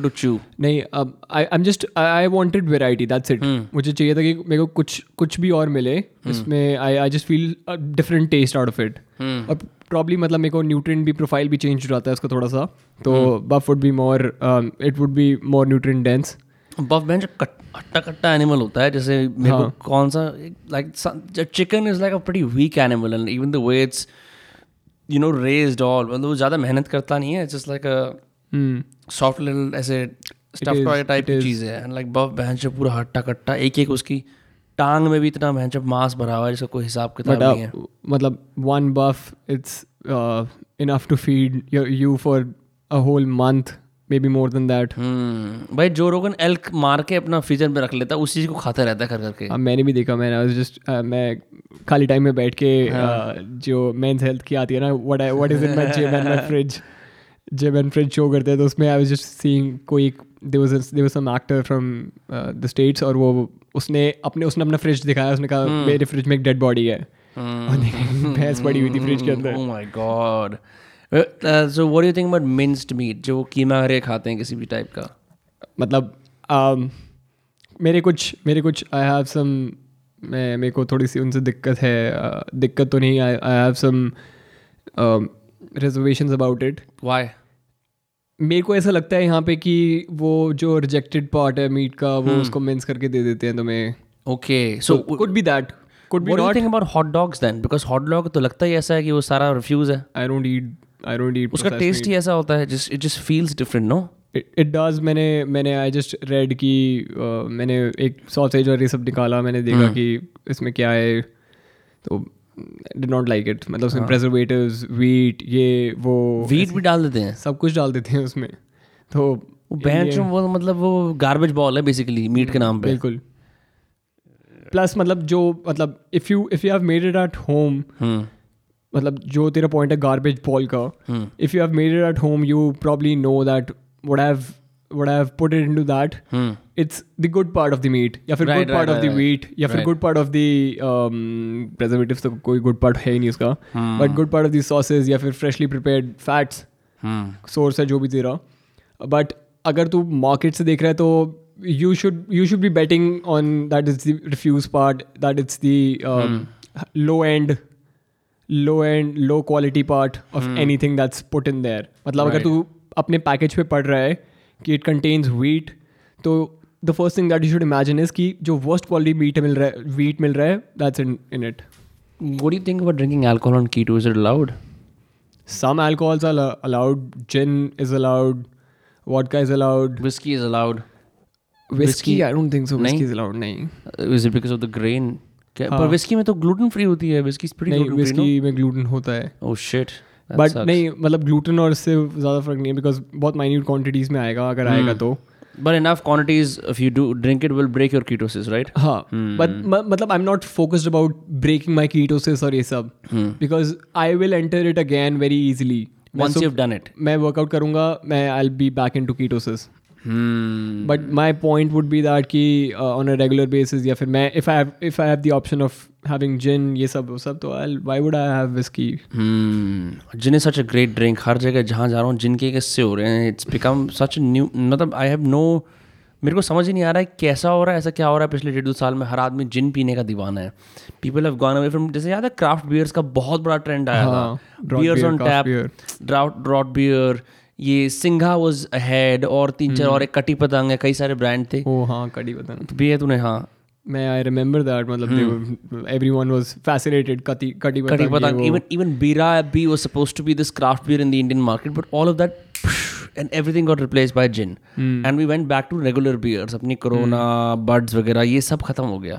to chew. नहीं अब I am just I wanted that's it मुझे चाहिए था कि मेरे को कुछ कुछ भी और मिले इसमें I I just feel different taste out of it और प्रॉब्ली मतलब मेरे को न्यूट्रिएंट भी प्रोफ़ाइल भी चेंज हो जाता है उसका थोड़ा सा तो buff would be more it would be more nutrient dense buff bench कट्टा कट्टा एनिमल होता है जैसे मेरे हाँ. को कौन सा like chicken is like a pretty weak animal and even the way it's you know raised all मतलब वो ज़्यादा मेहनत करता नहीं है just like a soft little ऐसे स्टफ़ टॉय टाइप की. चीज़ है। एंड लाइक बफ बेंच पूरा हट्टा कट्टा एक एक उसकी टांग में भी इतना बेंच मांस भरा हुआ है जिसका कोई हिसाब किताब नहीं है। मतलब one buff it's enough to feed you for a whole month maybe more than that भाई जो रोगन एल्क मार के अपना फ्रीजर में रख लेता है उसी चीज़ को खाता रहता है कर करके हाँ मैंने भी देखा मैंने जस्ट मैं खाली टाइम में बैठ के हाँ। uh, जो मेंस हेल्थ की आती है ना what what is in my gym and my fridge gym and fridge show करते हैं तो उसमें आई वाज जस्ट सीइंग कोई there was there was some actor from the States और वो उसने अपने उसने अपना फ्रिज दिखाया उसने कहा हम्म। मेरे फ्रिज में एक डेड बॉडी है भैंस पड़ी हुई थी फ्रिज के अंदर Oh my god. Uh, so what do you think about minced meat जो कीमा करके खाते हैं किसी भी टाइप का मतलब um, मेरे कुछ मेरे कुछ आई हैव सम मैं मेरे को थोड़ी सी उनसे दिक्कत है uh, दिक्कत तो नहीं I have some reservation about it Why? मेरे को ऐसा लगता है यहाँ पे कि वो जो रिजेक्टेड पार्ट है मीट का हम्म। वो उसको मिन्स करके दे देते हैं तुम्हें Okay. So could be that could be what do you not think about hot dogs then? Because hot dog तो लगता ही ऐसा है कि वो सारा रिफ्यूज है I don't eat I don't eat उसका टेस्ट ही ऐसा होता है just it just feels different no? It does मैंने मैंने आई जस्ट रेड की मैंने एक सॉसेज और ये सब निकाला मैंने देखा हम्म। कि इसमें क्या है तो डिड नॉट लाइक इट मतलब हाँ। उसमें प्रेजर्वेटिव्स वीट ये वो वीट भी डाल देते हैं। सब कुछ डाल देते हैं उसमें। तो बेंच वो मतलब वो गार्बेज बॉल है बेसिकली मीट के नाम पे। बिल्कुल। प्लस मतलब जो मतलब if you if you have made it at home मतलब जो तेरा पॉइंट है गार्बेज बॉल का if you have made it at home you probably know that would have would have put it into that hmm it's the good part of the meat या फिर good part of the wheat या फिर. Good part of the preservatives तो कोई good part है ही नहीं उसका but good part of the sausage या फिर फ्रेशली प्रिपेयर्ड फैट्स सोर्स है जो भी तेरा बट अगर तू मार्केट से देख रहा है तो you should you should be betting on that is the refuse part that it's the low end low end low quality part of anything that's put in there मतलब अगर तू अपने पैकेज पे पढ़ रहा है कि इट कंटेन्स वीट तो the first thing that you should imagine is कि जो वर्स्ट क्वालिटी मीट मिल रहा है वीट मिल रहा है that's in in it what you think about drinking alcohol on keto is allowed some alcohols are allowed gin is allowed vodka is allowed whisky is allowed whisky I don't think so whisky is allowed नहीं? Is it because of the grain पर whisky में तो gluten free होती है. Whisky is pretty नहीं whisky में gluten होता है. ओह शिट बट नहीं मतलब ग्लूटेन और इससे ज़्यादा फ़र्क नहीं है बिकॉज़ बहुत माइन्यूट क्वांटिटीज में आएगा अगर आएगा तो But enough quantities, if you do drink it, will break your ketosis, right? हाँ बट मतलब I am not focused about breaking my ketosis और ये सब because I will enter it again very easily. Once you've done it. मैं workout करूँगा मैं I be back into ketosis Hmm. But my point would be that कि on a regular basis या फिर मैं if I if I have the option of having gin ये सब वो सब तो I why would I have whisky. Gin is such a great drink. हर जगह जहाँ जा रहा हूँ जिन के किस्से हो रहे हैं। इट्स बिकम सच न्यू मतलब आई हैव नो मेरे को समझ ही नहीं आ रहा है कैसा हो रहा है ऐसा क्या हो रहा है पिछले डेढ़ दो साल में हर आदमी जिन पीने का दीवाना है। People have gone away from जैसे याद है क्राफ्ट बियर्स का बहुत बड़ा ट्रेंड आया हाँ, था beers on tap draught draught beer ये सिंघा वाज अहेड और तीन चार और एक कटी पतंग है कई सारे ब्रांड थे ओ हाँ कड़ी बताना तो भी है तूने हाँ मैं आई रिमेंबर दैट मतलब everyone was fascinated Kati Kati Kati Patang, even even Bira B was supposed to be this craft beer in the Indian market, but all of that and everything got replaced by gin. And we went back to regular beers. अपनी Corona, Buds वगैरह ये सब खत्म हो गया.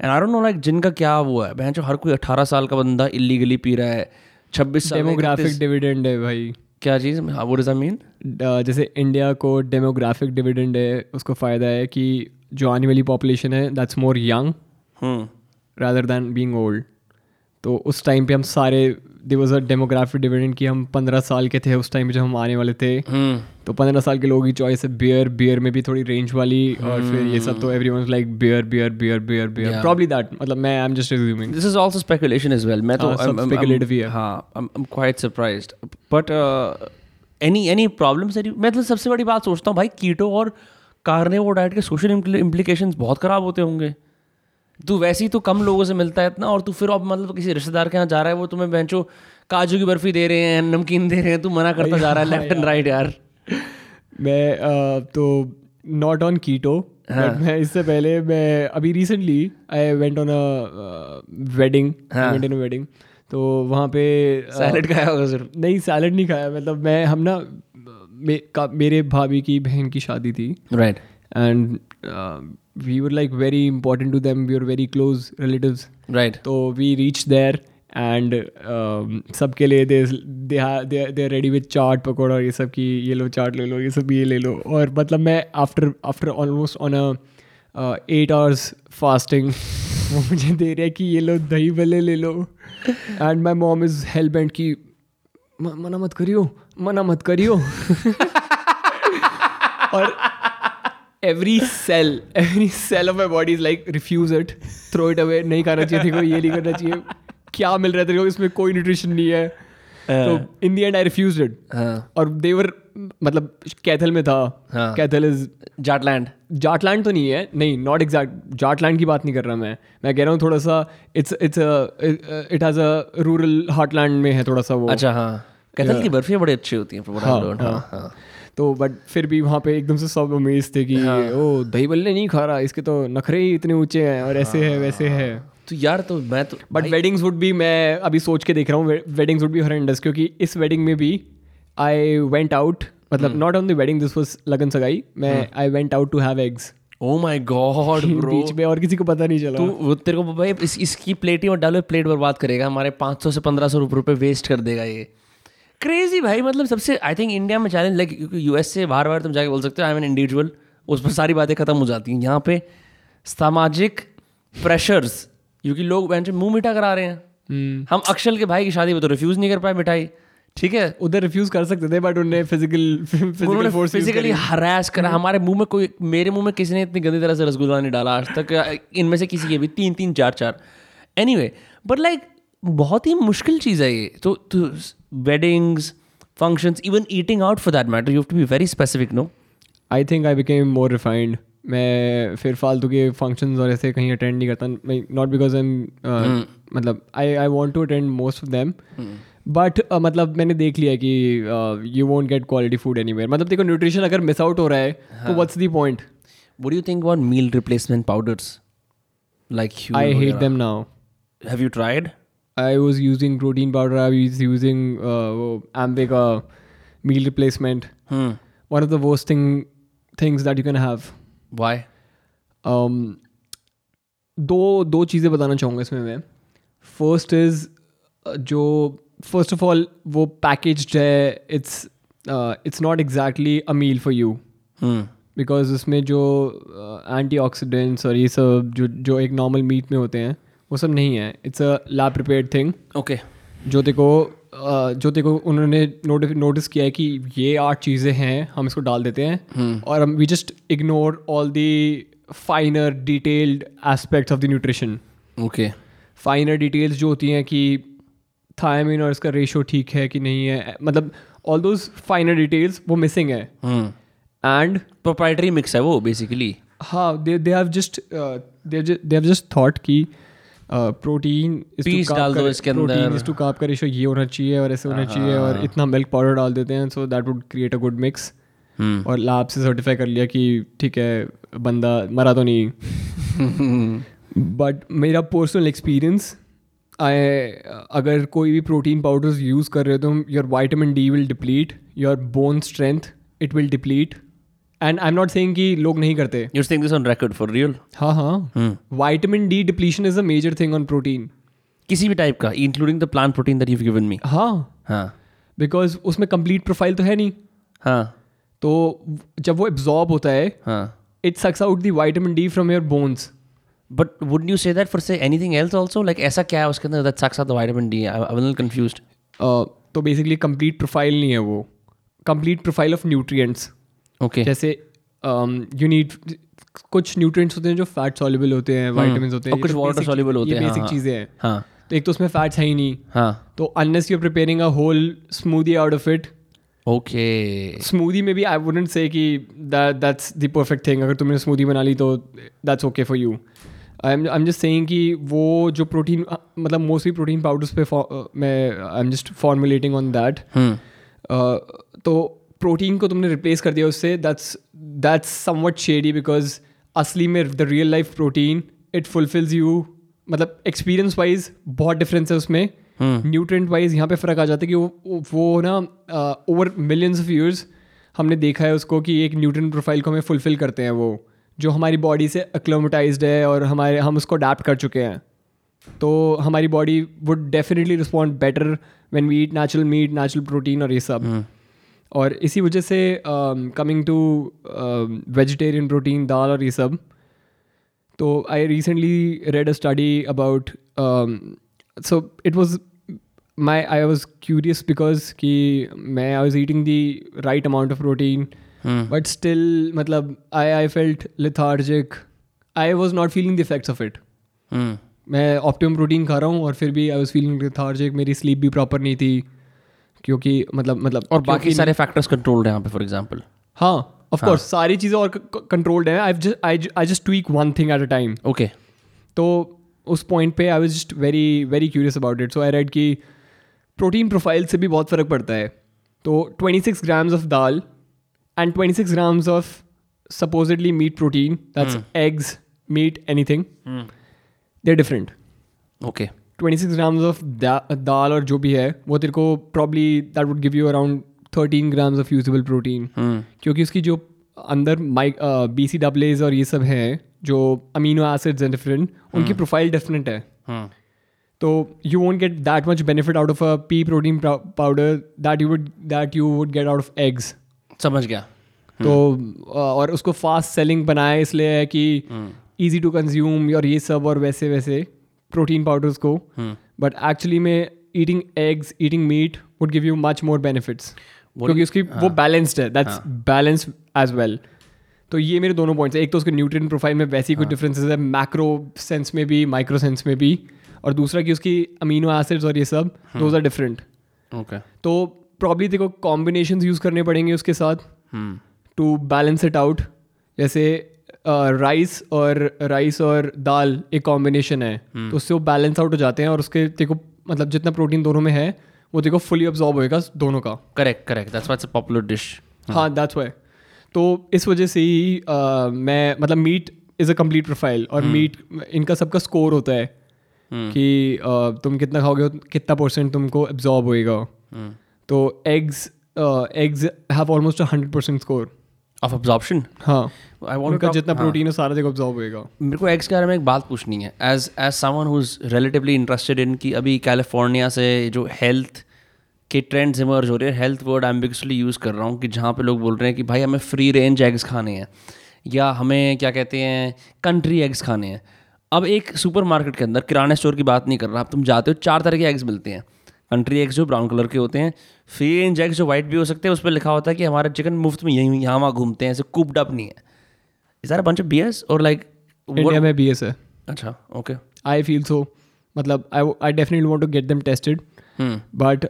And I don't know like जिन का क्या वो है. बहन जो हर कोई 18 साल का बंदा illegally पी रहा है. 26 साल डेमोग्राफिक डिविडेंड है भाई क्या चीज़? वो डज मीन जैसे इंडिया को डेमोग्राफिक डिविडेंड है उसको फ़ायदा है कि जो आने वाली पॉपुलेशन है that's more young rather than being old तो उस टाइम पे हम सारे they was a demographic dividend कि हम पंद्रह साल के थे उस टाइम जब हम आने वाले थे। हम्म। तो पंद्रह साल के लोगों की चॉइस है बियर बियर में भी थोड़ी रेंज वाली और फिर ये सब तो every one like beer beer beer beer beer probably that मतलब मैं I am just resuming This is also speculation as well. मैं तो हाँ, I'm- speculative ही है। हाँ I'm quite surprised. But uh, any any problems मैं तो सबसे बड़ी बात सोचता हूँ भाई कीटो और कार्निवो डाइट के सोशल implications बहुत खराब होते होंगे। तू वैसे ही तो कम लोगों से मिलता है इतना और तू फिर अब मतलब किसी रिश्तेदार के यहाँ जा रहा है वो तुम्हें बेंचो काजू की बर्फ़ी दे रहे हैं नमकीन दे रहे हैं तू मना करता जा रहा है लेफ़्ट एंड राइट यार। मैं तो नॉट ऑन कीटो मैं इससे पहले मैं अभी recently I went on a wedding went in wedding तो वहाँ पे सैलड खाया होगा सर नहीं सैलड नहीं खाया मतलब मैं हम ना मे, मेरे भाभी की बहन की शादी थी। Right and we were like very important to them we are very close relatives right तो वी रीच देयर एंड सबके लिए they they they ready with chaat pakora ये सब की ये लो चाट ले लो ये सब ये ले लो. और मतलब मैं after after almost on a eight hours fasting वो मुझे दे रहा है कि ये लो दही भले ले लो. And my mom is help and की मना मत करियो मना मत करियो. और every cell every cell of my body is like refuse it throw it away नहीं खाना चाहिए को ये नहीं करना चाहिए। क्या मिल रहा है तेरे को? इसमें कोई न्यूट्रिशन नहीं है. तो in the end I refuse it और देवर मतलब कैथल में था। कैथल इज़ जाटलैंड जाटलैंड तो नहीं है। नहीं नॉट एग्जैक्ट जाटलैंड की बात नहीं कर रहा मैं। मैं कह रहा हूँ थोड़ा सा it's it's it has a rural heartland में है थोड़ा सा वो। अच्छा हाँ। कतल की बर्फियाँ बड़ी अच्छी होती हैं। हाँ. हाँ। हाँ हाँ तो बट फिर भी वहाँ पे एकदम से सब अमेज थे कि ओ दही बल्ले नहीं खा रहा इसके तो नखरे ही इतने ऊँचे हैं और ऐसे है वैसे है। तो यार तो मैं तो बट वेडिंग्स वुड भी मैं अभी सोच के देख रहा हूँ वेडिंग्स वुड बी हरेंडस क्योंकि इस वेडिंग में भी आई वेंट आउट मतलब not on the wedding this was लगन सगाई मैं I went out to have eggs oh my God bro बीच में और किसी को पता नहीं चला। तू वो तेरे को भाई इस, इसकी प्लेट ही मत डालो प्लेट बर्बाद करेगा हमारे 500 से 1500 रुपए वेस्ट कर देगा ये। क्रेजी भाई मतलब सबसे आई थिंक इंडिया में चैलेंज लाइक क्योंकि यूएस से बाहर बाहर तुम जाके बोल सकते हो आई एम एन इंडिविजुअल उस पर सारी बातें खत्म हो जाती हैं। यहाँ पे सामाजिक प्रेशर्स क्योंकि लोग बहन मुँह मीठा करा रहे हैं। हम्म, हम अक्षल के भाई की शादी में तो रिफ्यूज नहीं कर पाए मिठाई ठीक है? उधर रिफ्यूज कर सकते थे बट उन्होंने physical physical force physically harass करा। हमारे मुँह में कोई मेरे मुँह में किसी ने इतनी गंदी तरह से रसगुल्ला नहीं डाला आज तक इनमें से किसी के भी तीन तीन चार चार। एनी वे बट लाइक बहुत ही मुश्किल चीज़ है ये। तो weddings functions even eating out for that matter you have to be very specific no I think I became more refined मैं फिर फालतू के फ़ंक्शंस और ऐसे कहीं अटेंड नहीं करता नॉट बिकॉज़ आई एम मतलब I I want to attend most of them but मतलब मैंने देख लिया कि you won't get quality food anywhere मतलब देखो न्यूट्रिशन अगर मिस आउट हो रहा है तो what's the point you think about meal replacement powders? Like Huel I hate? Them now Have you tried? I was using protein powder I was using वो एम्बे का meal replacement. One of the worst thing things that you can have Why? um, दो दो चीज़ें बताना चाहूँगा इसमें मैं फ़र्स्ट इज़ जो फ़र्स्ट ऑफ़ ऑल वो पैकेज है it's it's not exactly a meal for you. Because उसमें जो एंटी ऑक्सीडेंट्स और ये सब जो जो एक नॉर्मल मीट में होते हैं वो सब नहीं है. It's a lab prepared thing okay जो देखो जो देखो उन्होंने नोटिस किया है कि ये आठ चीज़ें हैं हम इसको डाल देते हैं. और हम we just ignore all the finer detailed aspects of the nutrition okay finer details जो होती हैं कि थायमिन और इसका रेशो ठीक है कि नहीं है. मतलब ऑल दोज फाइनर डिटेल्स वो मिसिंग है. एंड Proprietary mix है वो बेसिकली हाँ they they have just they have just thought कि प्रोटीन डाल दो इसके अंदर। टू कार्ब का रेशो ये होना चाहिए और ऐसे होना चाहिए और इतना मिल्क पाउडर डाल देते हैं so that would create a good mix. और लैब से सर्टिफाई कर लिया कि ठीक है बंदा मरा तो नहीं बट मेरा पर्सनल एक्सपीरियंस आई अगर कोई भी प्रोटीन पाउडर्स यूज़ कर रहे हो तो your vitamin D will deplete your bone strength it will deplete and I am not saying कि लोग नहीं करते। You're saying this on record for real? हाँ हाँ। Vitamin D depletion is a major thing on protein किसी भी type का including the plant protein that you've given me. हाँ। हाँ। बिकॉज़ उसमें कंप्लीट प्रोफ़ाइल तो है नहीं। हाँ। तो जब वो एब्जॉर्ब होता है हाँ। It sucks out the vitamin D from your bones but would you say that for say anything else also? Like ऐसा क्या है उसके अंदर that sucks out the vitamin D? I, I'm a little confused. तो basically complete profile नहीं है वो। Complete profile of nutrients Okay. जैसे यू नीड कुछ न्यूट्रिएंट्स होते हैं जो फैट सॉल्युबल होते हैं वाइटामिन होते हैं कुछ water soluble होते हैं, बेसिक हाँ। चीज़ें हैं हाँ तो एक तो उसमें फैट्स है ही नहीं हाँ तो unless you preparing a whole smoothie out of it Okay. Smoothie में भी आई वुडेंट से कि दैट्स द परफेक्ट थिंग अगर तुमने स्मूदी बना ली तो that's okay for you I am I am just saying कि वो जो प्रोटीन मतलब मोस्टली प्रोटीन पाउडर्स पे मैं I am just formulating on that. तो प्रोटीन को तुमने रिप्लेस कर दिया उससे that's that's something shady because असली में the real life protein it fulfils you मतलब एक्सपीरियंस वाइज बहुत डिफरेंस है उसमें. न्यूट्रेंट वाइज यहाँ पे फ़र्क आ जाता है कि वो वो ना ओवर मिलियंस ऑफ़ ईयर्स हमने देखा है उसको कि एक न्यूट्रेंट प्रोफ़ाइल को हमें फुलफिल करते हैं वो जो हमारी बॉडी से अक्लोमेटाइज्ड है और हमारे हम उसको अडाप्ट कर चुके हैं। तो हमारी body would definitely respond better when we eat natural meat natural protein और ये सब। और इसी वजह से कमिंग टू वेजिटेरियन प्रोटीन दाल और ये सब तो I recently read a study about so it was my I was curious because कि मैं I was eating the right amount of protein but still मतलब I I felt lethargic I was not feeling the effects of it. मैं optimum protein खा रहा हूँ और फिर भी आई वॉज़ फीलिंग लेथार्जिक मेरी स्लीप भी प्रॉपर नहीं थी. क्योंकि मतलब मतलब और बाकी सारे फैक्टर्स कंट्रोल्ड हैं यहाँ पे फॉर एग्जांपल हाँ ऑफ़ कोर्स सारी चीज़ें और कंट्रोल्ड हैं। I just I just tweak one thing at a time okay तो उस पॉइंट पे I was just very very curious about it so I read कि प्रोटीन प्रोफ़ाइल से भी बहुत फ़र्क पड़ता है। तो 26 grams of dal and 26 grams of supposedly meat protein that's eggs meat anything they're different okay 26 six of of dal और जो भी है वो तेरे को probably that would give you around 13 grams of usable protein. क्योंकि उसकी जो अंदर माइक बी सी डब्लेज और ये सब हैं जो अमीनो एसिड्स हैं डिफरेंट उनकी प्रोफ़ाइल डिफरेंट है. तो you won't get that much benefit out of a pea protein powder that you would that you would get out of eggs समझ गया। तो uh, और उसको फास्ट सेलिंग बनाया इसलिए है कि ईजी टू कंज्यूम और ये सब और वैसे वैसे प्रोटीन पाउडर्स को बट एक्चुअली में eating eggs eating meat would give you much more benefits क्योंकि उसकी वो बैलेंस्ड है दैट्स बैलेंस एज वेल तो ये मेरे दोनों पॉइंट्स है। एक तो उसके न्यूट्रिएंट प्रोफ़ाइल में वैसी कुछ डिफरेंसेस है मैक्रो सेंस में भी माइक्रो सेंस में भी। और दूसरा कि उसकी अमीनो एसिड्स और ये सब दोज आर डिफरेंट ओके तो प्रॉब्ली देखो कॉम्बिनेशन यूज़ करने पड़ेंगे उसके साथ टू बैलेंस इट आउट जैसे राइस और राइस और दाल एक कॉम्बिनेशन है। तो उससे वो बैलेंस आउट हो जाते हैं और उसके देखो मतलब जितना प्रोटीन दोनों में है वो देखो फुली अब्जॉर्ब होएगा दोनों का। Correct correct that's a popular dish हाँ। दैट्स वाई तो इस वजह से ही uh, मैं मतलब meat is a complete profile और मीट इनका सबका स्कोर होता है कि uh, तुम कितना खाओगे कितना परसेंट तुमको एब्जॉर्ब होएगा। तो eggs eggs have almost hundred percent score of absorption हाँ। आई वांट उनका जितना प्रोटीन है सारा देखो एब्जॉर्ब होएगा। मेरे को एग्स के बारे में एक बात पूछनी है। As as someone who is relatively interested in कि अभी कैलिफ़ोर्निया से जो हेल्थ के ट्रेंड्स इमर्ज हो रहे हैं हेल्थ वर्ड एम्बिगसली यूज़ कर रहा हूँ कि जहाँ पे लोग बोल रहे हैं कि भाई हमें फ्री रेंज एग्स खाने हैं या हमें क्या कहते हैं कंट्री एग्स खाने हैं। अब एक सुपर मार्केट के अंदर किराने स्टोर की बात नहीं कर रहा अब तुम जाते हो चार तरह के एग्स मिलते हैं। कंट्री एग्स जो ब्राउन कलर के होते हैं फ्री रेंज एग्स जो वाइट भी हो सकते हैं उस पर लिखा होता है कि हमारा चिकन मुफ़्त में यहीं यहाँ वहाँ घूमते हैं ऐसे कुप्ड अप नहीं है। Is are bunch of beers और लाइक इंडिया में बी एस है। अच्छा ओके आई फील सो मतलब I I definitely want to get them tested but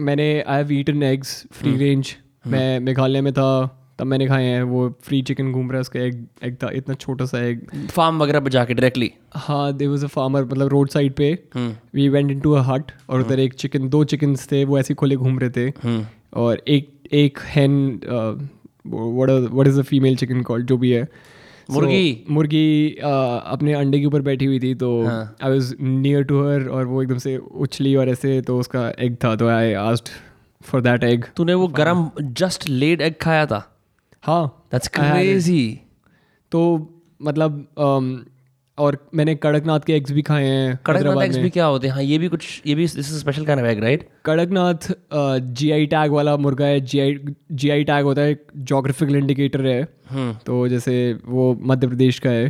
मैंने I have eaten eggs free range मैं मेघालय में था तब मैंने खाए हैं वो फ्री चिकन घूम रहा है उसका एग एग था इतना छोटा सा एग फार्म वगैरह पे जाके डायरेक्टली हाँ दे वॉज़ अ फार्मर मतलब रोड साइड पे। We went in to a hut और उधर एक चिकन दो चिकन्स थे वो ऐसे खोले घूम रहे थे। और एक एक hen what is a female chicken called जो भी है। मुर्गी। मुर्गी अ, अपने अंडे के ऊपर बैठी हुई थी तो। I was near to her और वो एकदम से उछली और ऐसे तो उसका एग था तो I asked for that egg तूने वो गरम जस्ट लेड एग खाया था? हाँ दैट्स. क्रेजी तो मतलब अम, और मैंने कड़कनाथ के एग्स भी खाए हैं कड़कनाथ एग्स भी क्या होते हैं? हाँ ये भी कुछ ये भी this is special kind of egg right Kadaknath G I tag वाला मुर्गा है G I ji I tag होता है जोग्राफिकल इंडिकेटर है। हम्म। तो जैसे वो मध्य प्रदेश का है।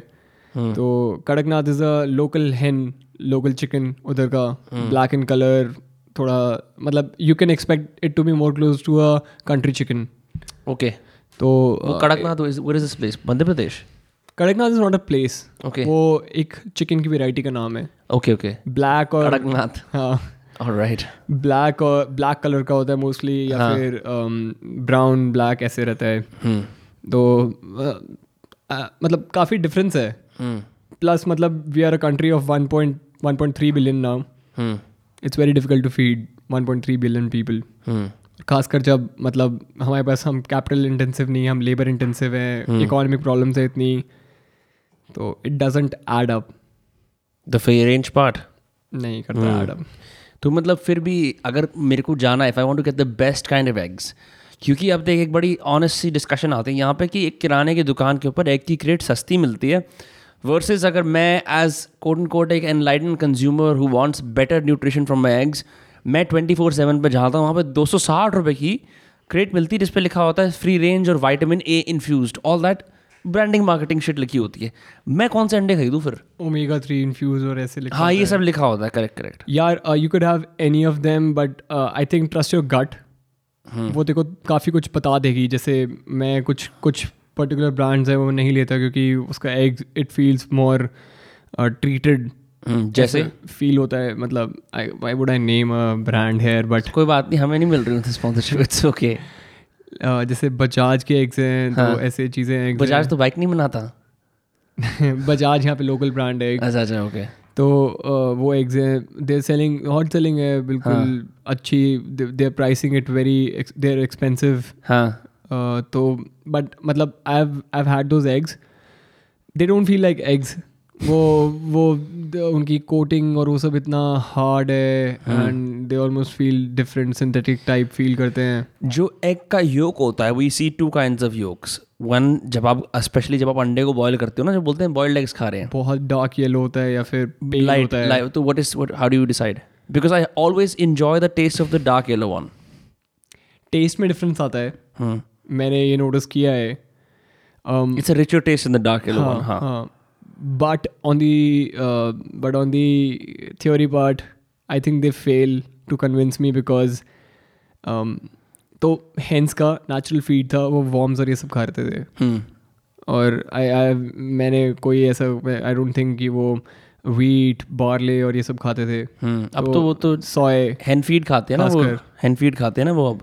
तो Kadaknath is a local hen local chicken उधर का ब्लैक इन कलर थोड़ा मतलब you can expect it to be more close to a country chicken okay तो Kadaknath where is this place Madhya Pradesh? Kadaknath is not a place Okay. वो एक chicken की variety का नाम है. Okay okay black और कड़कनाथ. हाँ. Alright black और ब्लैक कलर का होता है मोस्टली या हाँ। फिर ब्राउन ब्लैक ऐसे रहता है. हम्म तो अ, अ, मतलब काफ़ी डिफरेंस है. प्लस मतलब we are a country of one point one point three billion now hmm it's very difficult to feed one point three billion people hmm खासकर जब मतलब हमारे पास हम कैपिटल इंटेंसिव नहीं हम लेबर इंटेंसिव हैं इकोनॉमिक प्रॉब्लम्स है इतनी तो it doesn't add up the free range part नहीं करता एड अप तो मतलब फिर भी अगर मेरे को जाना if I want to get the best kind of eggs क्योंकि अब देख एक बड़ी ऑनेस्ट सी डिस्कशन आती है यहाँ पे कि एक किराने की दुकान के ऊपर एग की क्रेट सस्ती मिलती है वर्सेस अगर मैं एज कोट एंड कोट एक enlightened consumer who wants better nutrition from my eggs मैं ट्वेंटी फोर सेवन पर जाता हूँ वहाँ पर दो सौ साठ रुपये की क्रेट मिलती है जिस पे लिखा होता है फ्री रेंज और vitamin A infused all that branding marketing shit लिखी होती है। मैं कौन से अंडे खरीदूँ फिर? ओमेगा थ्री इन्फ्यूज और ऐसे लिखा हाँ ये सब लिखा होता है करेक्ट करेक्ट यार you could have any of them but I think trust your gut वो देखो काफ़ी कुछ बता देगी जैसे मैं कुछ कुछ पर्टिकुलर ब्रांड्स हैं वो नहीं लेता क्योंकि उसका egg it feels more treated जैसे? फील होता है मतलब I would I name a brand here but कोई बात नहीं हमें नहीं मिल रही स्पॉन्सरशिप इट्स ओके जैसे बजाज के एग्स हैं तो हाँ। ऐसे चीज़ें हैं। बजाज तो बाइक नहीं बनाता। बजाज यहाँ पे लोकल ब्रांड है अच्छा अच्छा ओके तो वो एग्स हैं देर सेलिंग हॉट सेलिंग है बिल्कुल अच्छी their pricing it very there expensive हाँ। तो बट मतलब I have had those eggs they don't feel like eggs वो वो उनकी कोटिंग और वो सब इतना हार्ड है and they almost feel different synthetic type feel करते हैं। जो एग का योक होता है we see two kinds of yolks one जब आप स्पेशली जब आप अंडे को बॉयल करते हो ना जो बोलते हैं बॉइल्ड एग्स खा रहे हैं। बहुत डार्क येलो होता है या फिर लाइट होता है। लाइट तो what is how do you decide because I always enjoy the taste of the dark yellow one taste में डिफरेंस आता है। मैंने ये नोटिस किया है। It's a richer taste in the dark yellow one हाँ। हाँ। But on the uh, but on the theory part i think they fail to convince me because um, तो हैंस का नेचुरल फ़ीड था वो worms और ये सब खा रहे थे। हम्म। और आई आई मैंने कोई ऐसा आई डोंट थिंक कि वो वीट बार्ले और ये सब खाते थे। हम्म अब तो वो तो सोए हैंड फ़ीड खाते हैं ना वो हैंड फ़ीड खाते हैं ना वो अब।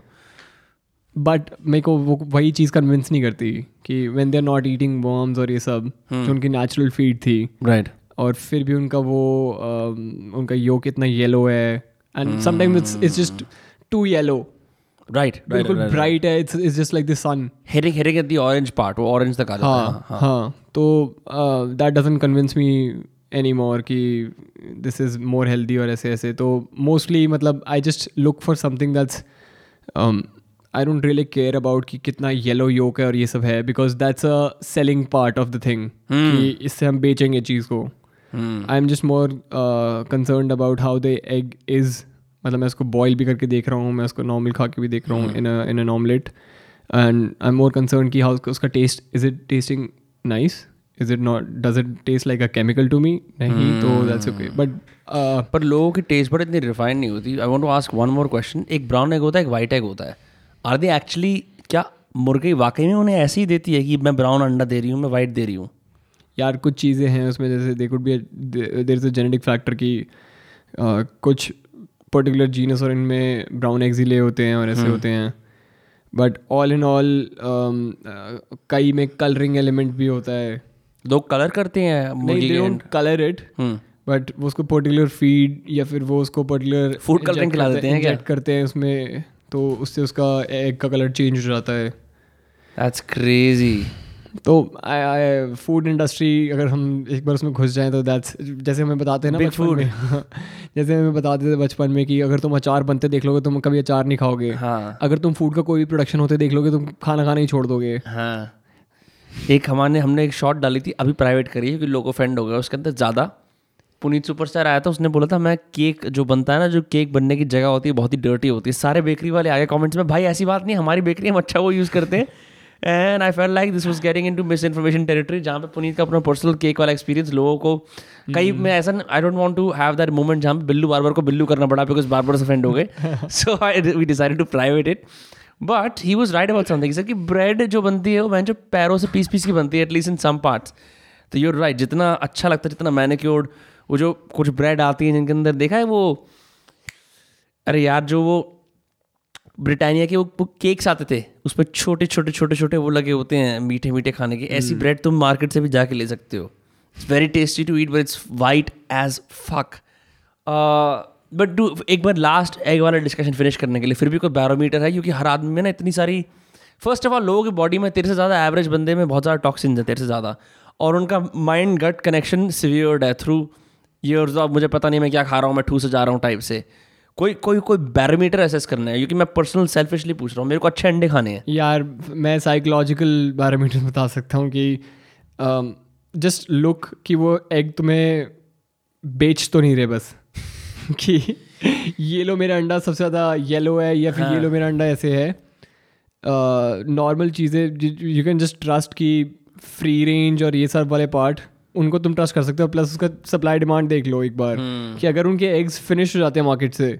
बट मेरे को वो वही चीज़ कन्विंस नहीं करती कि when they are not eating worms और ये सब hmm. जो उनकी नेचुरल फ़ीड थी। Right right. और फिर भी उनका वो um, उनका योक इतना येलो है। And sometimes it's it's just too yellow right बिल्कुल ब्राइट है it's it's just like the sun hitting hitting at the orange part वो ऑरेंज तक आ जाता है। हाँ हाँ। तो that doesn't convince me any more कि दिस इज़ मोर हेल्दी और ऐसे ऐसे। तो मोस्टली मतलब I just look for something that's I don't really care about कि कितना येलो योक है और ये सब है because that's a selling part of the thing कि इससे हम बेचेंगे चीज़ को। I am just more concern about how the egg is मतलब मैं उसको बॉयल भी करके देख रहा हूँ मैं उसको नॉर्मल खा के भी देख रहा हूँ in in an omelette and I am more concern कि हाउ उसका taste is it tasting nice is it not does it taste like a chemical to me नहीं तो दैट्स ओके बट पर लोगों की टेस्ट बट इतनी refined नहीं होती। I want to ask one more question एक ब्राउन एग होता है एक वाइट एग होता है। आर दे एक्चुअली क्या मुर्गी वाकई में उन्हें ऐसे ही देती है कि मैं ब्राउन अंडा दे रही हूँ मैं वाइट दे रही हूँ? यार कुछ चीज़ें हैं उसमें जैसे they could be there is a genetic factor की uh, कुछ पर्टिकुलर जीनस और इनमें ब्राउन एग्स ही ले होते हैं और ऐसे होते हैं। बट ऑल इन ऑल कई में कलरिंग एलिमेंट भी होता है। लोग कलर करते हैं नहीं they don't colour it hmm. But वो उसको पर्टिकुलर फ़ीड या फिर वो उसको पर्टिकुलर फ़ूड कलरिंग खिला देते हैं? करते हैं उसमें। तो उससे उसका एग का कलर चेंज हो जाता है। दैट्स क्रेजी तो फ़ूड इंडस्ट्री अगर हम एक बार उसमें घुस जाएँ तो दैट्स जैसे हमें बताते हैं ना बचपन में जैसे हमें बताते थे बचपन में कि अगर तुम अचार बनते देख लोगे तुम कभी अचार नहीं खाओगे। हाँ। अगर तुम फ़ूड का कोई भी प्रोडक्शन होते देख लोगे तुम खाना खाना ही छोड़ दोगे। हाँ। एक हमारे हमने एक शॉट डाली थी अभी प्राइवेट करी है क्योंकि लोग ऑफेंड हो गए उसके अंदर ज़्यादा पुनीत सुपरस्टार आया था उसने बोला था मैं केक जो बनता है ना जो केक बनने की जगह होती है बहुत ही डर्टी होती है। सारे बेकरी वाले आगे कमेंट्स में भाई ऐसी बात नहीं हमारी बेकरी हम अच्छा वो यूज़ करते हैं। And I feel like this was getting into misinformation territory जहाँ पे पुनीत का अपना पर्सनल केक वाला एक्सपीरियंस लोगों को कई मैं ऐसा I don't want to have that moment जहाँ पे बिल्लू बार बार को बिल्लू करना पड़ा बिकॉज़ बार बार से फ्रेंड हो गए। So I we decided to private it but he was right about something sir कि ब्रेड जो बनती है वो मैं जो पैरों से पीस पीस की बनती है at least in some parts तो यूर राइट जितना अच्छा लगता है जितना मैनिक्योर्ड वो जो कुछ ब्रेड आती है जिनके अंदर देखा है वो? अरे यार जो वो ब्रिटानिया के वो, वो केक्स आते थे उसमें छोटे छोटे छोटे छोटे वो लगे होते हैं मीठे मीठे खाने के। ऐसी ब्रेड तुम मार्केट से भी जाके ले सकते हो। It's very tasty to eat but it's white as fuck but do एक बार लास्ट एग वाला डिस्कशन फिनिश करने के लिए फिर भी कोई बैरोमीटर है? क्योंकि हर आदमी में ना इतनी सारी फ़र्स्ट ऑफ़ ऑल लोगों की बॉडी में तेरे से ज़्यादा एवरेज बंदे में बहुत ज़्यादा टॉक्सिन है तेरे से ज़्यादा। और उनका माइंड गट कनेक्शन सिवियर्ड है थ्रू ईयर्स अब मुझे पता नहीं मैं क्या खा रहा हूँ मैं ठूस जा रहा हूँ टाइप से। कोई कोई कोई बैरोमीटर एसेस करना है क्योंकि मैं पर्सनल सेल्फिशली पूछ रहा हूँ मेरे को अच्छे अंडे खाने हैं। यार मैं साइकोलॉजिकल पैरामीटर बता सकता हूँ कि जस्ट लुक कि वो एग तुम्हें बेच तो नहीं रहे बस। कि ये लो मेरा अंडा सबसे ज़्यादा येलो है या फिर ये लो मेरा अंडा ऐसे है। नॉर्मल चीज़ें यू कैन जस्ट ट्रस्ट कि फ्री रेंज और ये सब वाले पार्ट उनको तुम ट्रस्ट कर सकते हो प्लस उसका सप्लाई डिमांड देख लो एक बार कि अगर उनके एग्स फिनिश हो जाते हैं मार्केट से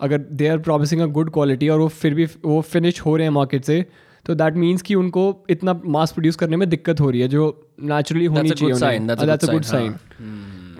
अगर they are promising a good quality और वो फिर भी वो फिनिश हो रहे हैं मार्केट से तो दैट मीन्स कि उनको इतना मास प्रोड्यूस करने में दिक्कत हो रही है जो नेचुरली होनी चाहिए sign, that's a that's a good good sign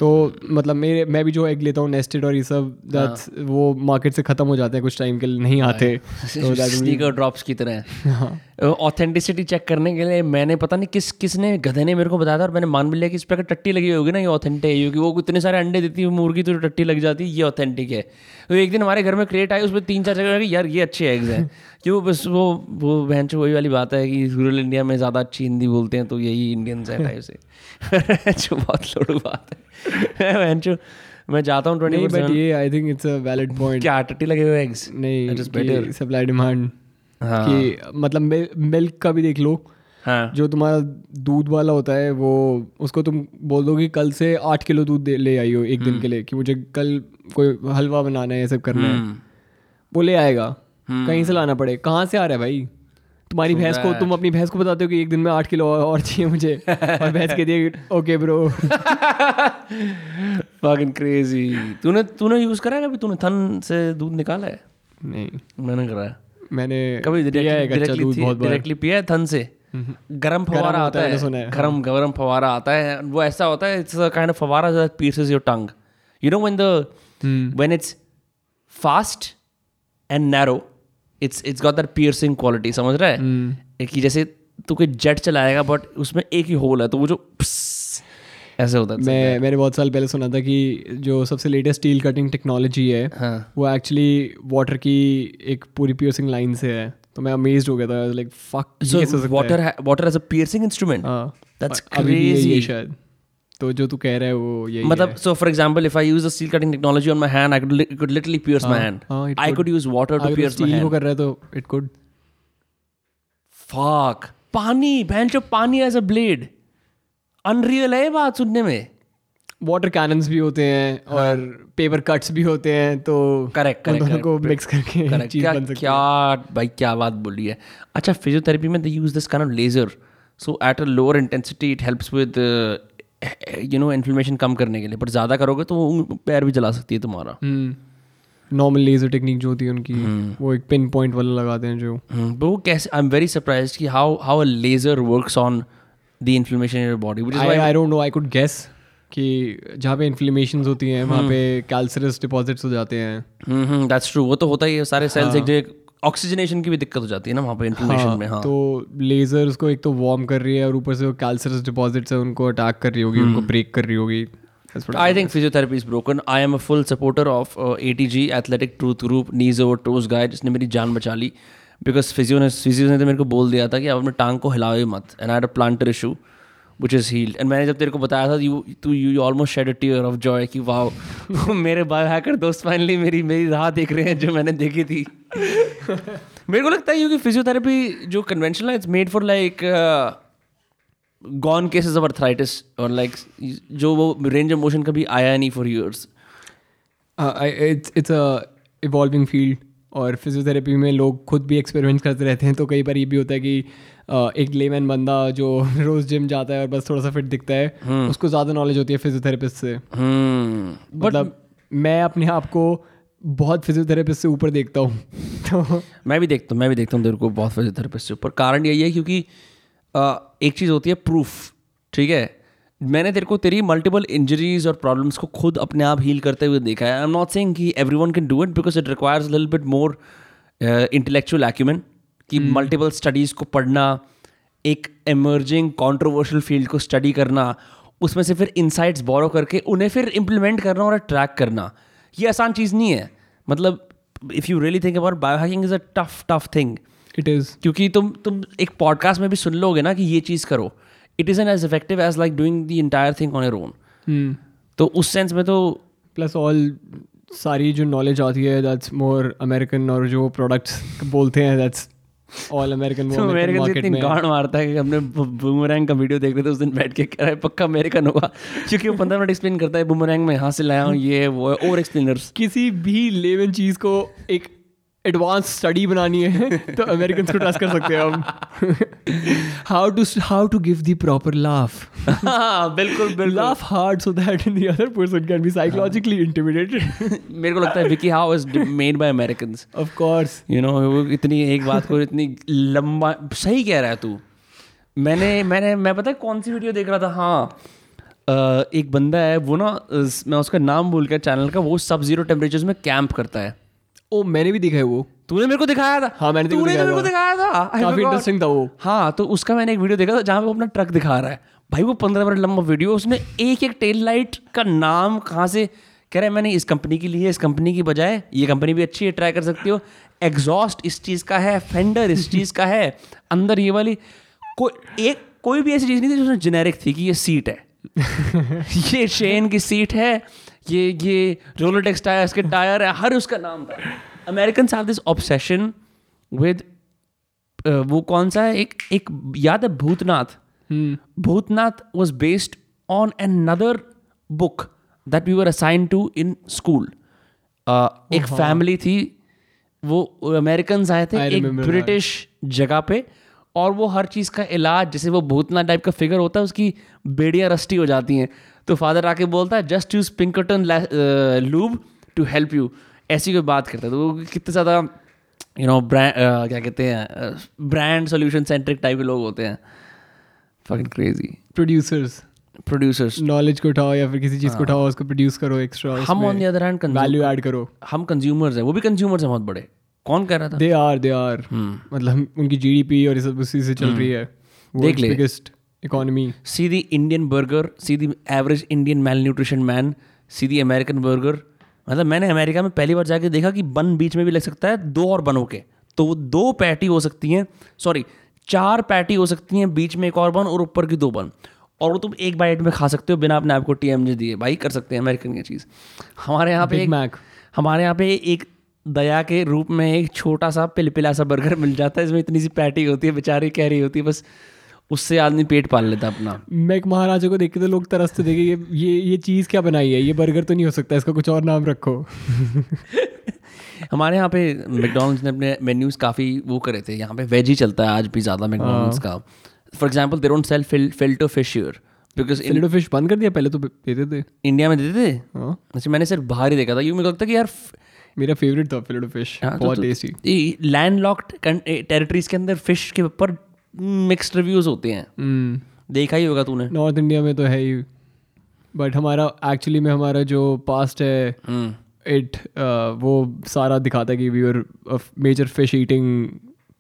तो मतलब मेरे मैं भी जो एग लेता हूँ नेस्टेड और ये सब दैट्स वो मार्केट से ख़त्म हो जाते हैं कुछ टाइम के लिए नहीं आते। तो ड्रॉप्स की तरह। ऑथेंटिसिटी चेक करने के लिए मैंने पता नहीं किस किसने गधे ने मेरे को बताया था और मैंने मान भी लिया कि इस पर अगर टट्टी लगी होगी ना ये ऑथेंटिक है क्योंकि वो इतने सारे अंडे देती है मुर्गी तो टट्टी लग जाती है ये ऑथेंटिक है। तो एक दिन हमारे घर में क्रिएट आई उसमें तीन चार जगह यार ये अच्छे एग्ज हैं। क्यों बस वो वो बहन चो वही वाली बात है कि रूरल इंडिया में ज़्यादा अच्छी हिंदी बोलते हैं तो यही इंडियंस है टाइप से। जो बहुत लोड़ू बात है। बहन चो मैं जाता हूँ ट्वेंटी बट ये I think it's a valid point क्या टट्टी लगे हुए एग्स. नहीं सप्लाई डिमांड हाँ। कि मतलब मिल्क का भी देख लो हाँ। जो तुम्हारा दूध वाला होता है वो उसको तुम बोल दो कि कल से आठ किलो दूध ले आई हो एक दिन के लिए कि मुझे कल कोई हलवा बनाना है ये सब करना है। हम्म। वो ले आएगा। कहीं से लाना पड़े। कहाँ से आ रहा है भाई? तुम्हारी भैंस को तुम अपनी भैंस को बताते हो कि एक दिन में आठ किलो और- चाहिए मुझे। और भैंस कहती है ओके ब्रो fucking crazy तूने तूने यूज़ करा है कभी? तूने थन से दूध निकाला है? नहीं। मैंने करा है। मैंने कभी डायरेक्टली पिया है थन से। गरम फवारा आता है, है गरम गरम फवारा आता है वो ऐसा होता है इट्स काइंड ऑफ़ फवारा that pierces your tongue you know when the when it's fast and narrow it's it's got that piercing quality समझ रहा है? एक ही जैसे तू कोई जेट चलाएगा बट उसमें एक ही होल है तो वो जो ऐसे होता है मैं मैंने बहुत साल पहले सुना था कि जो सबसे लेटेस्ट स्टील कटिंग टेक्नोलॉजी है हाँ. वो एक्चुअली वाटर की एक पूरी पियर्सिंग लाइन से है। तो मैं अमेज हो गया था like fuck water water as a piercing instrument that's crazy शायद। तो जो तू कह रहा है वो यही मतलब so for example if I use a steel cutting technology on my hand I could literally pierce my hand I could use water to pierce my hand कर रहा है तो इट कुड फक पानी बेंच ऑफ़ पानी as a blade unreal है बात सुनने में। वाटर कैनन्स भी होते हैं और पेपर कट्स भी होते हैं तो करेक्ट correct, दोनों को मिक्स करके Correct. चीज़ क्या बन सकती क्या भाई क्या बात बोली है। अच्छा फिजियोथेरेपी में they use this kind of laser so at a lower intensity it helps with you know inflammation कम करने के लिए। बट ज़्यादा करोगे तो वो पैर भी जला सकती है तुम्हारा। नॉर्मल लेजर टेक्निक जो होती है उनकी हम्म। वो एक पिन पॉइंट वाला लगाते हैं जो। Hmm, वो कैसे आई एम वेरी सरप्राइज़ कि how how a laser works on the inflammation in your body which is I I don't know I could guess कि जहाँ पे इन्फ्लेमेशन होती हैं वहाँ पे हम्म। कैल्सरस डिपॉजिट्स हो जाते हैं दैट्स ट्रू वो तो होता ही है सारे सेल्स एक जगह ऑक्सीजनेशन की भी दिक्कत हो जाती है ना वहाँ पे इन्फ्लेमेशन में हाँ तो लेजर उसको एक तो वार्म कर रही है और ऊपर से वो कैल्सरस डिपॉजिट्स है उनको अटैक कर रही होगी हम्म। उनको ब्रेक कर रही होगी I- I think physiotherapy is broken. I am a full supporter of uh, ATG, Athletic Truth Group, Knees Over Toes Guy, जिसने मेरी जान बचा ली बिकॉज़ फिजियो ने फिजियो ने तो मेरे को बोल दिया था कि आप अपने टांग को हिलाओ ही मत and I plantar issue which is healed and मैंने जब तेरे को बताया था यू तू you almost shed a tear of joy कि वाओ मेरे बायो हैकर दोस्त फाइनली मेरी मेरी राह देख रहे हैं जो मैंने देखी थी मेरे को लगता है क्योंकि फिजियोथेरेपी जो कन्वेंशनल है it's made for like gone cases of arthritis और लाइक जो वो रेंज ऑफ़ मोशन कभी आया नहीं for years it's it's a evolving field और फिजियोथेरेपी में लोग खुद भी एक्सपेरिमेंट करते रहते हैं तो कई बार ये भी होता है कि uh, एक लेमैन बंदा जो रोज जिम जाता है और बस थोड़ा सा फिट दिखता है उसको ज़्यादा नॉलेज होती है फिजियोथेरेपिस्ट से। बट मतलब मैं अपने आप को बहुत फिजियोथेरेपिस्ट से ऊपर देखता हूँ। तो मैं भी देखता हूँ मैं भी देखता हूँ तेरे को बहुत फिजियोथेरेपिस्ट से ऊपर। कारण यही है क्योंकि एक चीज़ होती है प्रूफ ठीक है? मैंने तेरे को तेरी मल्टीपल इंजरीज और प्रॉब्लम्स को खुद अपने आप हील करते हुए देखा है। आई एम नॉट सेइंग कि everyone can do it because it requires lil bit more intellectual acumen कि मल्टीपल स्टडीज़ को पढ़ना एक एमर्जिंग कॉन्ट्रोवर्शियल फ़ील्ड को स्टडी करना उसमें से फिर इंसाइट्स बोरो करके उन्हें फिर इम्प्लीमेंट करना और ट्रैक करना। ये आसान चीज़ नहीं है। मतलब if you really think about bio hacking is a tough tough thing it is क्योंकि तुम तुम एक पॉडकास्ट में भी सुन लोगे ना कि ये चीज़ करो। It is an as effective as like doing the entire thing on your own तो उस सेंस में तो प्लस ऑल सारी जो नॉलेज आती है दैट्स मोर अमेरिकन और जो प्रोडक्ट्स बोलते हैं दैट्स ऑल अमेरिकन तो अमेरिकन इतनी गांड मारता है कि हमने बूमरैंग का वीडियो देख रहे थे उस दिन बैठ के कह रहा है पक्का अमेरिकन होगा। क्योंकि वो पंद्रह मिनट एक्सप्लेन करता है बूमरैंग में यहाँ से लाया हूँ ये वो और एक्सप्लेनर्स किसी भी लेवन चीज़ को एक एडवांस स्टडी बनानी है तो अमेरिकन को ट्रस्ट कर सकते हैं हम how to how to give the proper laugh बिल्कुल बिल्कुल। Laugh hard so that the other person can be psychologically intimidated. मेरे को लगता है WikiHow is made by Americans of course. You know इतनी एक बात को इतनी लंबा सही कह रहा है तू। मैंने मैंने मैं पता है कौन सी वीडियो देख रहा था? हाँ। एक बंदा है वो ना मैं उसका नाम भूल गया चैनल का वो सब ज़ीरो टेम्परेचर में कैंप करता है। ओ मैंने भी देखा है वो। तूने मेरे को दिखाया था। हाँ, मैंने तूने दिखाया मेरे को। दिखाया था। काफ़ी इंटरेस्टिंग था वो। हाँ तो उसका मैंने एक वीडियो देखा था जहाँ पे वो अपना ट्रक दिखा रहा है। भाई वो पंद्रह मिनट लंबा वीडियो उसने एक एक टेल लाइट का नाम कहाँ से कह रहा है मैंने इस कंपनी की ली है इस कंपनी की बजाय ये कंपनी भी अच्छी है ट्राई कर सकती हो। एग्जॉस्ट इस चीज़ का है फेंडर इस चीज़ का है अंदर ये वाली कोई एक कोई भी ऐसी चीज़ नहीं थी जिसमें जेनेरिक थी कि ये सीट है। ये शेन की सीट है ये ये रोलोटेक्स टायर्स के टायर है हर उसका नाम था American have this obsession with वो कौन सा है? एक एक याद है Bhoothnath? Bhoothnath was based on another book that we were assign to in school एक फैमिली थी वो अमेरिकन आए थे I एक ब्रिटिश जगह पे और वो हर चीज़ का इलाज जैसे वो भूतनाथ टाइप का फिगर होता है उसकी बेड़ियाँ रस्टी हो जाती हैं। तो फादर आके बोलता है just use Pinkton lube to help you ऐसी कोई बात करता है तो वो कितने ज़्यादा यू नो ब्रांड क्या कहते हैं ब्रांड सोल्यूशन सेंट्रिक टाइप के लोग होते हैं। Fucking crazy producers producers knowledge को उठाओ या फिर किसी चीज़ को उठाओ उसको प्रोड्यूस करो एक्स्ट्रा हम on the other hand value add करो। हम कंज्यूमर्स हैं वो भी कंज्यूमर्स हैं बहुत बड़े। कौन कह रहा था? दे आर दे आर मतलब उनकी जीडीपी और ये सब उसी से चल रही है। देख ले। Biggest economy see the Indian burger see the average Indian male nutrition man see the American burger मतलब मैंने अमेरिका में पहली बार जाके देखा कि बन बीच में भी लग सकता है दो और बनों के। तो वो दो पैटी हो सकती हैं सॉरी चार पैटी हो सकती हैं बीच में एक और बन और ऊपर की दो बन। और वो तुम एक बाइट में खा सकते हो बिना अपने आप को टीएमजे दिए। भाई कर सकते हैं अमेरिकन की चीज़। हमारे यहाँ पे एक मैक हमारे यहाँ पे एक दया के रूप में एक छोटा सा पिलपिला सा बर्गर मिल जाता है। इसमें इतनी सी पैटी होती है बेचारी कह रही होती है बस उससे आदमी पेट पाल लेता है अपना मैक महाराजा को देख के तो लोग तरसते देखे ये ये ये चीज़ क्या बनाई है? ये बर्गर तो नहीं हो सकता इसका कुछ और नाम रखो। हमारे यहाँ पे मैकडोनल्ड्स ने अपने मेन्यूज काफ़ी वो करे थे। यहाँ पे वेज ही चलता है आज भी ज़्यादा मैकडोनल्ड्स का। For example they don't sell filter fish here because Filet-O-Fish बंद कर दिया? पहले तो देते। थे इंडिया में देते? थे हाँ। अच्छा मैंने सिर्फ़ बाहर ही देखा था। क्योंकि मुझे लगता कि यार मेरा फेवरेट था फिलेटो फ़िश हाँ, तो- बहुत टेस्टी लैंड लॉक्ड टेरिटरीज के अंदर फ़िश के ऊपर मिक्स्ड रिव्यूज़ होते हैं। देखा ही होगा तूने। नॉर्थ इंडिया में तो है ही। बट हमारा एक्चुअली में हमारा जो पास्ट है हम्म इट वो सारा दिखाता है कि we are major fish eating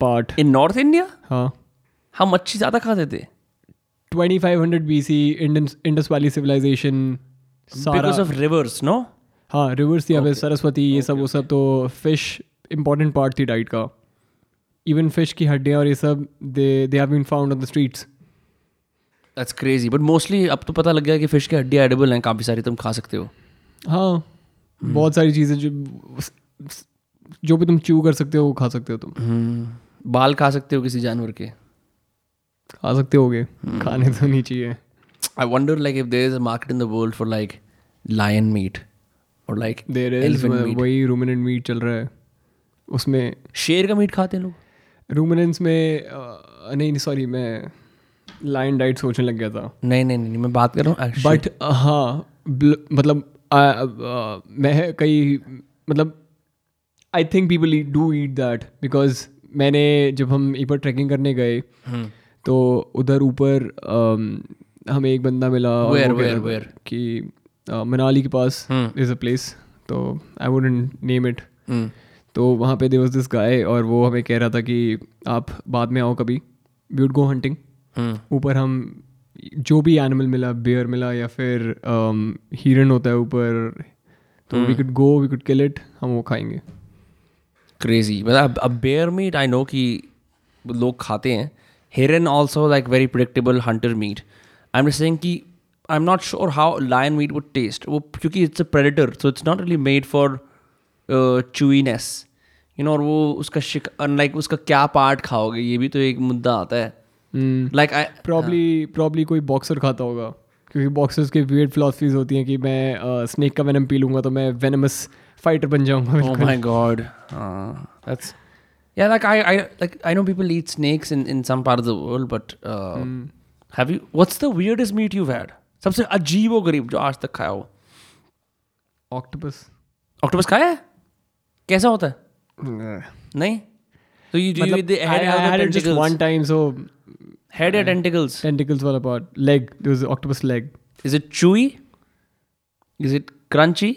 part in North India हाँ। हम मच्छी ज़्यादा खाते थे। 2500 BC Indus Indus valley civilisation because of rivers no हाँ रिवर्स थी पे सरस्वती ये सब वो सब तो फ़िश इम्पोर्टेंट पार्ट थी डाइट का। इवन फ़िश की हड्डियाँ और ये सब they they have been found on the streets that's crazy but mostly अब तो पता लग गया कि फ़िश की हड्डियाँ एडिबल हैं काफ़ी सारी तुम खा सकते हो। हाँ हम्म। बहुत सारी चीज़ें जो जो भी तुम च्यू कर सकते हो वो खा सकते हो तुम। हम्म, बाल खा सकते हो किसी जानवर के। खा सकते होगे हम्म। खाने तो नहीं चाहिए। I wonder like if there is a market in the world for like lion meat or like there is. वही रूमिनेंट मीट चल रहा है। उसमें शेर का मीट खाते हैं लोग। रूमिनेंट्स में अ, नहीं सॉरी मैं लाइन डाइट सोचने लग गया था। नहीं नहीं नहीं मैं बात कर रहा हूँ बट हाँ मतलब आ, आ, मैं कई मतलब I think people do eat that because मैंने जब हम एक बार ट्रैकिंग करने गए हम्म, तो उधर ऊपर हमें एक बंदा मिला Where, where, where? कि मनाली के पास। इज़ अ प्लेस तो आई वुडेंट नेम इट तो वहाँ पे देर वॉज़ दिस गाय और वो हमें कह रहा था कि आप बाद में आओ कभी। वी वुड गो हंटिंग ऊपर हम जो भी एनिमल मिला बेयर मिला या फिर um, हिरन होता है ऊपर तो we could go we could kill it हम वो खाएँगे। क्रेजी मतलब अब बेयर मीट आई नो कि लोग खाते हैं। हिरन also like very predictable hunter meat I am saying कि I am not sure how lion meat would taste वो क्योंकि it's a predator so it's not really made for chewiness you know और वो उसका शिक अनलाइक उसका क्या part खाओगे ये भी तो एक मुद्दा आता है लाइक आई प्रॉब्ली प्रॉब्ली कोई बॉक्सर खाता होगा क्योंकि बॉक्सर्स के वियर्ड फिलोसफीज होती हैं कि मैं स्नेक का वेनम पी लूँगा तो मैं वेनमस फाइटर बन जाऊँगा Oh god. Uh, that's yeah. Like I, I like I know people eat snakes in in some part of the world, but uh, have you? What's the weirdest meat you've had? सबसे अजीब गरीब जो आज तक खाया हो octopus octopus खाया है कैसा होता है? नहीं? तो you do with the head I just one time so head and tentacles tentacles वाला part leg there is octopus leg is it chewy is it crunchy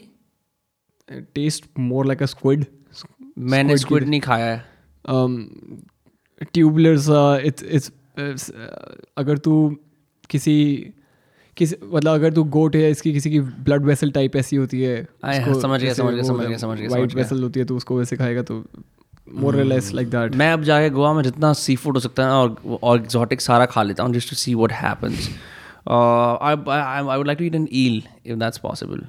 taste more like a squid मैंने squid नहीं खाया है। Um ट्यूबलर्स it's it's अगर तू किसी किसी मतलब अगर तू गोट है इसकी किसी की ब्लड वेसल टाइप ऐसी होती है हाँ, समझ गया, समझ गया, समझ गया, समझ गया, वाइट वेसल होती है तो उसको वैसे खाएगा तो मोर लेस लाइक दैट मैं अब जाके गोवा में जितना सी फ़ूड हो सकता है और और एग्जॉटिक सारा खा लेता हूँ just to see what happens I would like to eat an eel if that's possible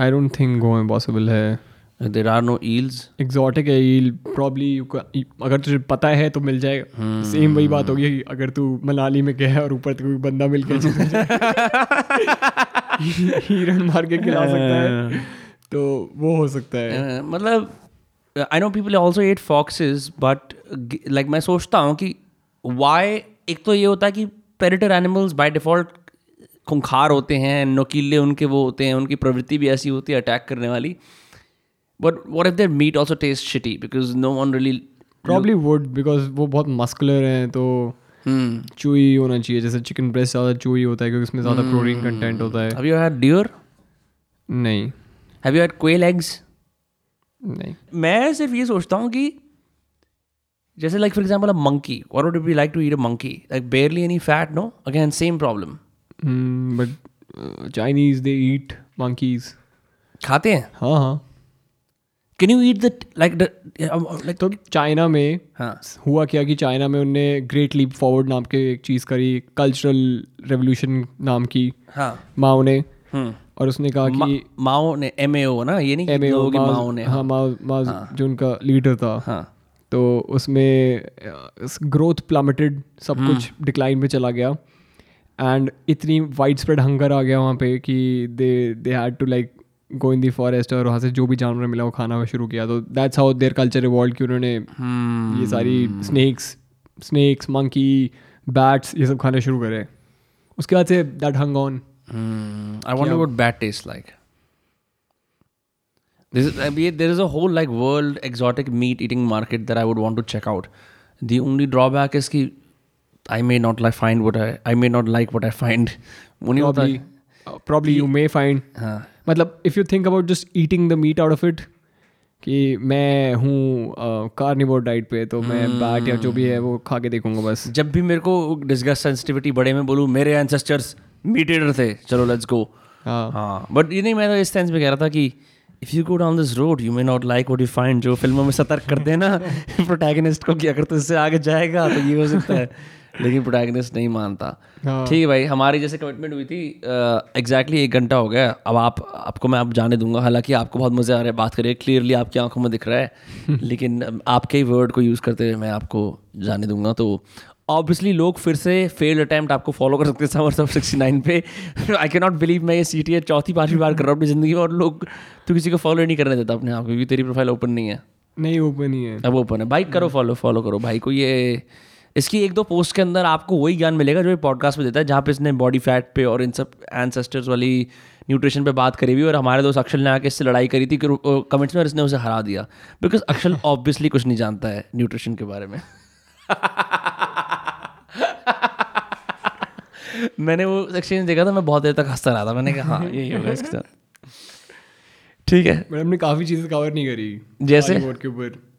I don't think Goa में पॉसिबल है। There are no eels exotic है ईल प्रॉब्ली अगर तुझे पता है तो मिल जाएगा। सेम वही बात होगी अगर तू मनाली में गया और ऊपर कोई बंदा मिल के हिरन मार के खिला सकता है। तो वो हो सकता है। मतलब I know people also ate foxes but like मैं सोचता हूँ कि वाई एक तो ये होता है कि पेरिटर एनिमल्स बाय डिफ़ॉल्ट खुंखार होते हैं नोकीले उनके वो होते हैं उनकी प्रवृत्ति भी ऐसी होती है अटैक करने वाली। But what if their meat also taste shitty because no one really probably would because वो बहुत मस्कुलर हैं तो चूई होना चाहिए। जैसे चिकन ब्रेस्ट ज़्यादा चूई होता है क्योंकि उसमें ज़्यादा प्रोटीन कंटेंट होता है। Have you had deer? नहीं। Have you had quail eggs? नहीं। मैं सिर्फ़ ये सोचता हूँ कि जैसे like for example a monkey और would be like to eat a monkey like barely any fat no again same problem but Chinese they eat monkeys खाते हैं? हाँ हाँ। Can you eat the like like तो China में हाँ। हुआ क्या कि चाइना में उनने ग्रेट लीप फॉरवर्ड नाम के एक चीज़ करी कल्चरल रेवोल्यूशन नाम की हाँ। माओ ने। हम्म। और उसने कहा कि माओ ने एम ए ओ ना ये नहीं MAO लोगों माओ- माओ ने हाँ माओ माओ जो उनका लीडर था। हाँ। तो उसमें ग्रोथ प्लमेटेड सब कुछ डिक्लाइन में चला गया। एंड इतनी वाइड स्प्रेड हंगर आ गया वहाँ पे कि they they had to like go in the forest और वहाँ से जो भी जानवर मिला वो खाना शुरू किया। तो that's how their culture revolved कि उन्होंने ये सारी स्नेक्स स्नेक्स मंकी बैट्स ये सब खाने शुरू करे। उसके बाद से that hang on I want about bat taste like this there is a whole like world exotic meat eating market that I would want to check out the only drawback is की I may not like find what I may not like what I find problem you may find हाँ। मतलब if you think about just eating the meat out of it कि मैं हूँ carnivore diet पे तो मैं bat या जो भी है वो खा के देखूँगा बस। जब भी मेरे को डिस्गस सेंसिटिविटी बढ़े मैं बोलूँ मेरे एंसेस्टर्स मीट ईटर थे चलो लेट्स गो हाँ। हाँ बट ये नहीं मैं तो इस सेंस में कह रहा था कि if you go down this road you may not like what you find जो फ़िल्मों में सतर्क करते हैं ना प्रोटैगनिस्ट को कि अगर तो इससे आगे जाएगा तो ये हो सकता है। लेकिन प्रोटैगनिस्ट नहीं मानता। हाँ। ठीक है भाई हमारी जैसे कमिटमेंट हुई थी एग्जैक्टली एक घंटा हो गया। अब आप आपको मैं अब जाने दूँगा। हालाँकि आपको बहुत मज़े आ रहे हैं बात करिए। क्लियरली आपकी आँखों में दिख रहा है। लेकिन आपके ही वर्ड को यूज़ करते हुए मैं आपको जाने दूँगा। तो ऑब्वियसली लोग फिर से फेल्ड अटैम्प्ट आपको फॉलो कर सकते हैं समर सब सिक्सटी नाइन पे। आई कैन नॉट बिलीव मैं ये सी टी चौथी पांचवी बार कर रहा हूँ अपनी ज़िंदगी में और लोग तो किसी को फॉलो नहीं करने देता अपने आप क्योंकि तेरी प्रोफ़ाइल ओपन नहीं है। नहीं ओपन ही है। अब ओपन है। भाई करो फॉलो फॉलो करो। भाई को ये इसकी एक दो पोस्ट के अंदर आपको वही ज्ञान मिलेगा जो ये पॉडकास्ट में देता है जहाँ पे इसने बॉडी फैट पे और इन सब एनसेस्टर्स वाली न्यूट्रिशन पे बात करी हुई और हमारे दोस्त अक्षल ने आके इससे लड़ाई करी थी कि कमेंट्स में और इसने उसे हरा दिया। बिकॉज़ अक्षल ऑब्वियसली कुछ नहीं जानता है न्यूट्रिशन के बारे में। मैंने वो एक्सचेंज देखा था मैं बहुत देर तक हंसता रहा था। मैंने कहा हाँ यही होगा इसके साथ। ठीक है। बट हमने काफ़ी चीज़ें कवर नहीं करी। जैसे? के ऊपर।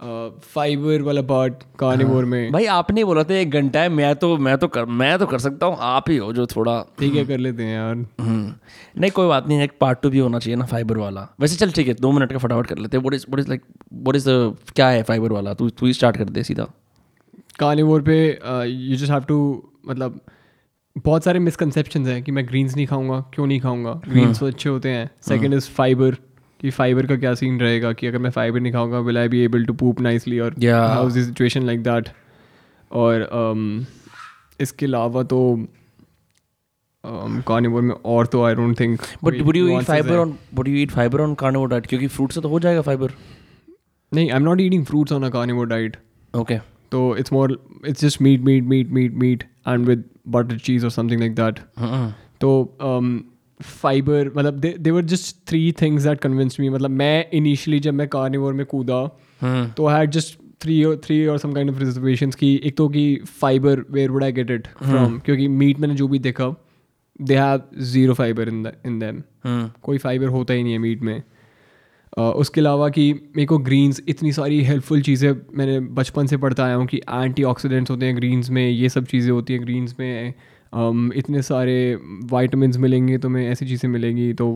फाइबर वाला पार्ट कार्निवोर में। भाई आपने ही बोला था एक घंटा है मैं तो मैं तो कर मैं तो कर सकता हूँ आप ही हो जो थोड़ा। ठीक है कर लेते हैं यार। हम्म, नहीं कोई बात नहीं एक पार्ट टू भी होना चाहिए ना फाइबर वाला। वैसे चल ठीक है दो मिनट का फटाफट कर लेते हैं। Is is like what is क्या है फाइबर वाला? तू तू ही स्टार्ट कर दे सीधा। कार्निवोर पे यू जस्ट हैव टू मतलब बहुत सारे मिसकनसेप्शन हैं कि मैं ग्रीन्स नहीं खाऊँगा क्यों नहीं खाऊँगा। ग्रीन्स तो अच्छे होते हैं। सेकेंड इज़ फाइबर कि फाइबर का क्या सीन रहेगा कि अगर मैं फाइबर नहीं खाऊँगा will I be able to poop nicely और how is situation like that और um, इसके अलावा तो um, कार्निवोर में और तो I don't think but would you eat fibre on would you eat fibre on carnivore diet क्योंकि fruit से तो हो जाएगा फाइबर नहीं I am not eating fruits on a carnivore diet okay तो it's more it's just meat meat meat meat meat and with butter cheese और something like that तो fibre मतलब they were just three things that convince me मतलब मैं initially जब मैं carnivore में कूदा तो आई हैड जस्ट थ्री और थ्री और सम काइंड ऑफ़ रिजर्वेशंस की एक तो कि fibre where would I get it from क्योंकि मीट मैंने जो भी देखा they have zero fibre in in them कोई फाइबर होता ही नहीं है मीट में। Uh, उसके अलावा कि मेरे को ग्रीन्स इतनी सारी हेल्पफुल चीज़ें मैंने बचपन से पढ़ता आया हूँ कि एंटीऑक्सीडेंट्स होते हैं ग्रीन्स में ये सब चीज़ें होती हैं ग्रीन्स में। Um, इतने सारे वाइटमिन मिलेंगे तो मैं ऐसी चीज़ें मिलेंगी तो